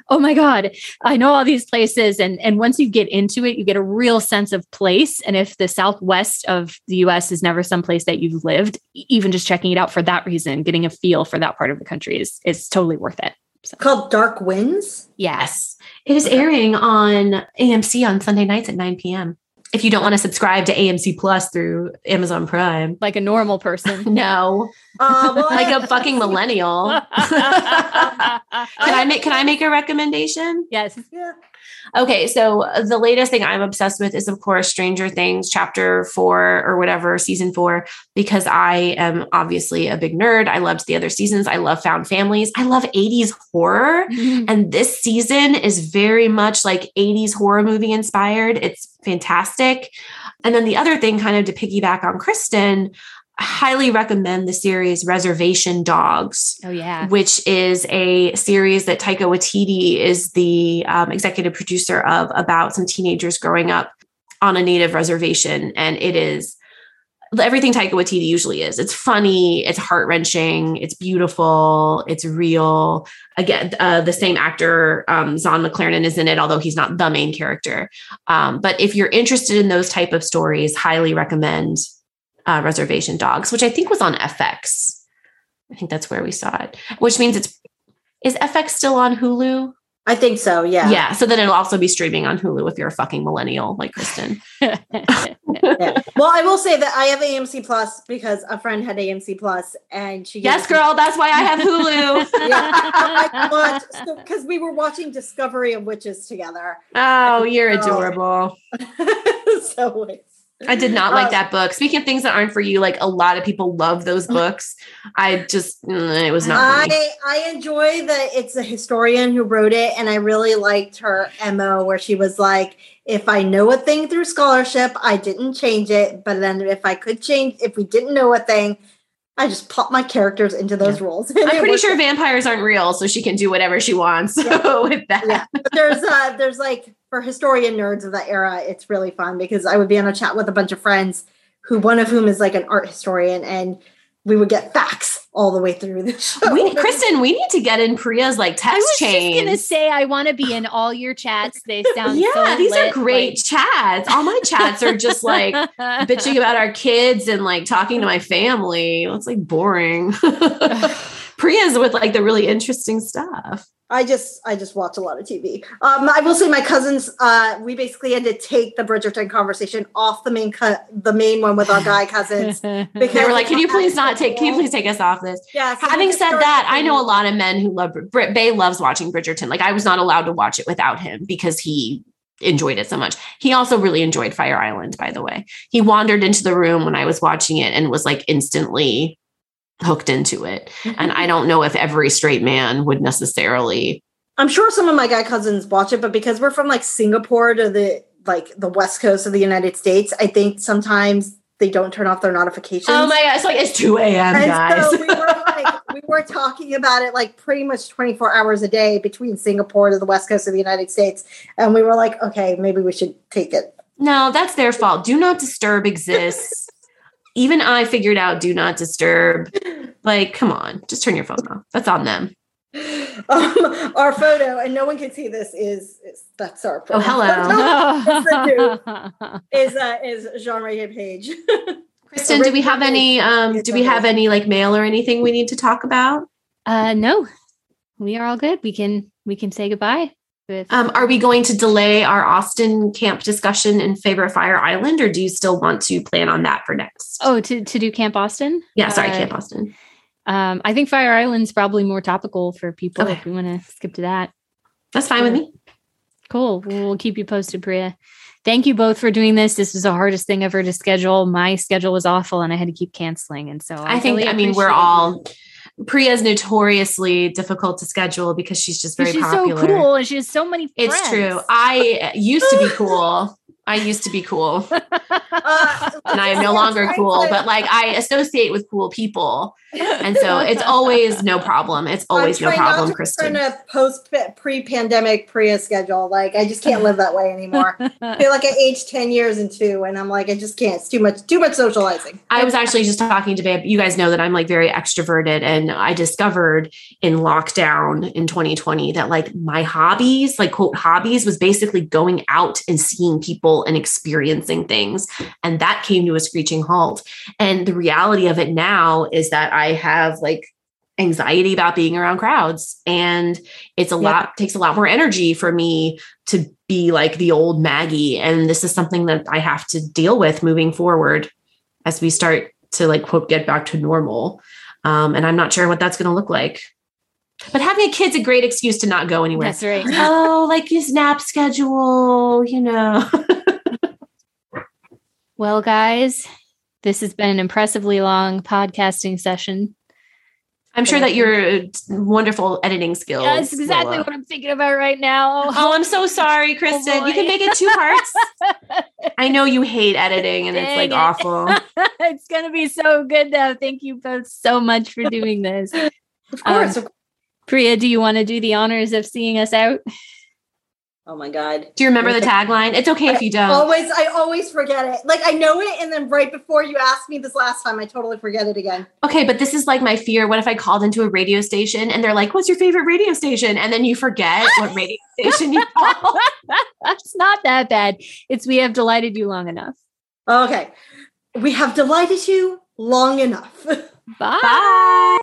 oh my god I know all these places and and once you get into it you get a real sense of place and if the southwest of the US is never someplace that you've lived even just checking it out for that reason getting a feel for that part of the country is is totally worth it Called Dark Winds. Yes. It is airing on AMC on Sunday nights at 9 p.m. If you don't want to subscribe to AMC Plus through Amazon Prime. like a normal person No, Uh, well, like a fucking millennial. can I make can I make a recommendation? yes Yeah. Okay, so uh, the latest thing I'm obsessed with is, of course, Stranger Things, chapter four or whatever, season four, because I am obviously a big nerd. I loved the other seasons. I love found families. I love 80s horror. And this season is very much like 80s horror movie inspired. It's fantastic. And then the other thing, kind of to piggyback on Kristen, highly recommend the series Reservation Dogs oh yeah which is a series that Taika Waititi is the um, executive producer of about some teenagers growing up on a native reservation. And it is everything Taika Waititi usually is. It's funny, it's heart wrenching, it's beautiful, it's real. Again, uh, the same actor, um, Zahn McClarnon, is in it, although he's not the main character. Um, but if you're interested in those type of stories, highly recommend uh, Reservation Dogs, which I think was on FX. I think that's where we saw it, which means it's is FX still on Hulu? I think so. Yeah. Yeah. So then it'll also be streaming on Hulu if you're a fucking millennial like Kristen. Yeah. Well, I will say that I have AMC Plus because a friend had AMC Plus, and she yes, girl. That's why I have Hulu. Yeah, I watched because we were watching Discovery of Witches together. oh, you're adorable. so it's- I did not like Uh, that book. Speaking of things that aren't for you, like a lot of people love those books. I just mm, it was not. I I enjoy that it's a historian who wrote it, and I really liked her mo where she was like, "If I know a thing through scholarship, I didn't change it, but then if I could change, if we didn't know a thing, I just pop my characters into those roles." I'm pretty sure vampires aren't real, so she can do whatever she wants Yeah. with that. yeah but there's uh there's like for historian nerds of that era it's really fun because i would be on a chat with a bunch of friends who one of whom is like an art historian and we would get facts all the way through the show We, Kristen, we need to get in Priya's like text chain. I was chain. just gonna say I want to be in all your chats. They sound yeah, so these are lit, great chats. All my chats are just like like bitching about our kids and like talking to my family. It's like boring. Priya's with like the really interesting stuff. I just i just watch a lot of tv um i will say my cousins uh we basically had to take the bridgerton conversation off the main cut the main one with our guy cousins because They were like, "Can you please not take? Can you please take us off this?" yeah so Having said that, I know a lot of men who love Brit. Bay loves watching Bridgerton. Like I was not allowed to watch it without him because he enjoyed it so much. He also really enjoyed Fire Island, by the way. He wandered into the room when I was watching it and was like instantly hooked into it. And I mm-hmm. don't know if every straight man would necessarily. I'm sure some of my guy cousins watch it, but because we're from like Singapore to the like the west coast of the United States, I think sometimes they don't turn off their notifications. Oh my god, it's like it's 2 a.m. and guys. so we were like we were talking about it like pretty much 24 hours a day between Singapore to the west coast of the United States. And we were like, okay, maybe we should take it. No, that's their fault. Do not disturb exists. Even I figured out do not disturb. Like, come on, just turn your phone off. That's on them. um, our photo, and no one can see this, is, is that's our Oh, hello. is uh, is Jean Marie Page. Kristen, do we have any um do we have any like mail or anything we need to talk about? uh no. We are all good. We can we can say goodbye. Um, are we going to delay our Austen camp discussion in favor of Fire Island, or do you still want to plan on that for next? oh to to do Camp Austen? yeah, sorry, uh, Camp Austen. Um, I think Fire Island's probably more topical for people Okay. if we want to skip to that. That's fine with me. Cool. We'll keep you posted, Priya. Thank you both for doing this. This was the hardest thing ever to schedule. My schedule was awful and I had to keep canceling. And so I think really I mean we're appreciate all Priya's notoriously difficult to schedule because she's just very She's popular. so cool and she has so many friends. It's true. I used to be cool. I used to be cool. Uh, and I am no longer cool, but like I associate with cool people. And so it's always no problem. It's always no I'm trying not problem, to Kristen. Turn a post pre-pandemic Priya schedule. Like I just can't live that way anymore. I feel like I aged ten years in two, and I'm like I just can't. It's too much. Too much socializing. I was actually just talking to Babe. You guys know that I'm like very extroverted, and I discovered in lockdown in 2020 that like my hobbies, like quote hobbies, was basically going out and seeing people and experiencing things. And that came to a screeching halt. And the reality of it now is that I have like anxiety about being around crowds and it's a Yep. lot takes a lot more energy for me to be like the old maggie and this is something that i have to deal with moving forward as we start to like quote get back to normal um, and i'm not sure what that's going to look like but having a kid's a great excuse to not go anywhere That's right. oh like his nap schedule you know Well, guys, this has been an impressively long podcasting session. i'm sure that your wonderful editing skills That's exactly uh, what I'm thinking about right now. Oh, I'm so sorry, Kristen. you can make it two parts. I know you hate editing and it's like it. awful. it's gonna be so good though. Thank you both so much for doing this. Of course. of- Priya, do you want to do the honors of seeing us out? Oh my god. Do you remember the tagline? It's okay if you don't. Always, I always forget it. Like I know it, and then right before you asked me this last time, I totally forget it again. Okay, but this is like my fear. What if I called into a radio station and they're like, "What's your favorite radio station?" and then you forget what radio station you call? it's not that bad. It's we have delighted you long enough. Okay, we have delighted you long enough. Bye. Bye.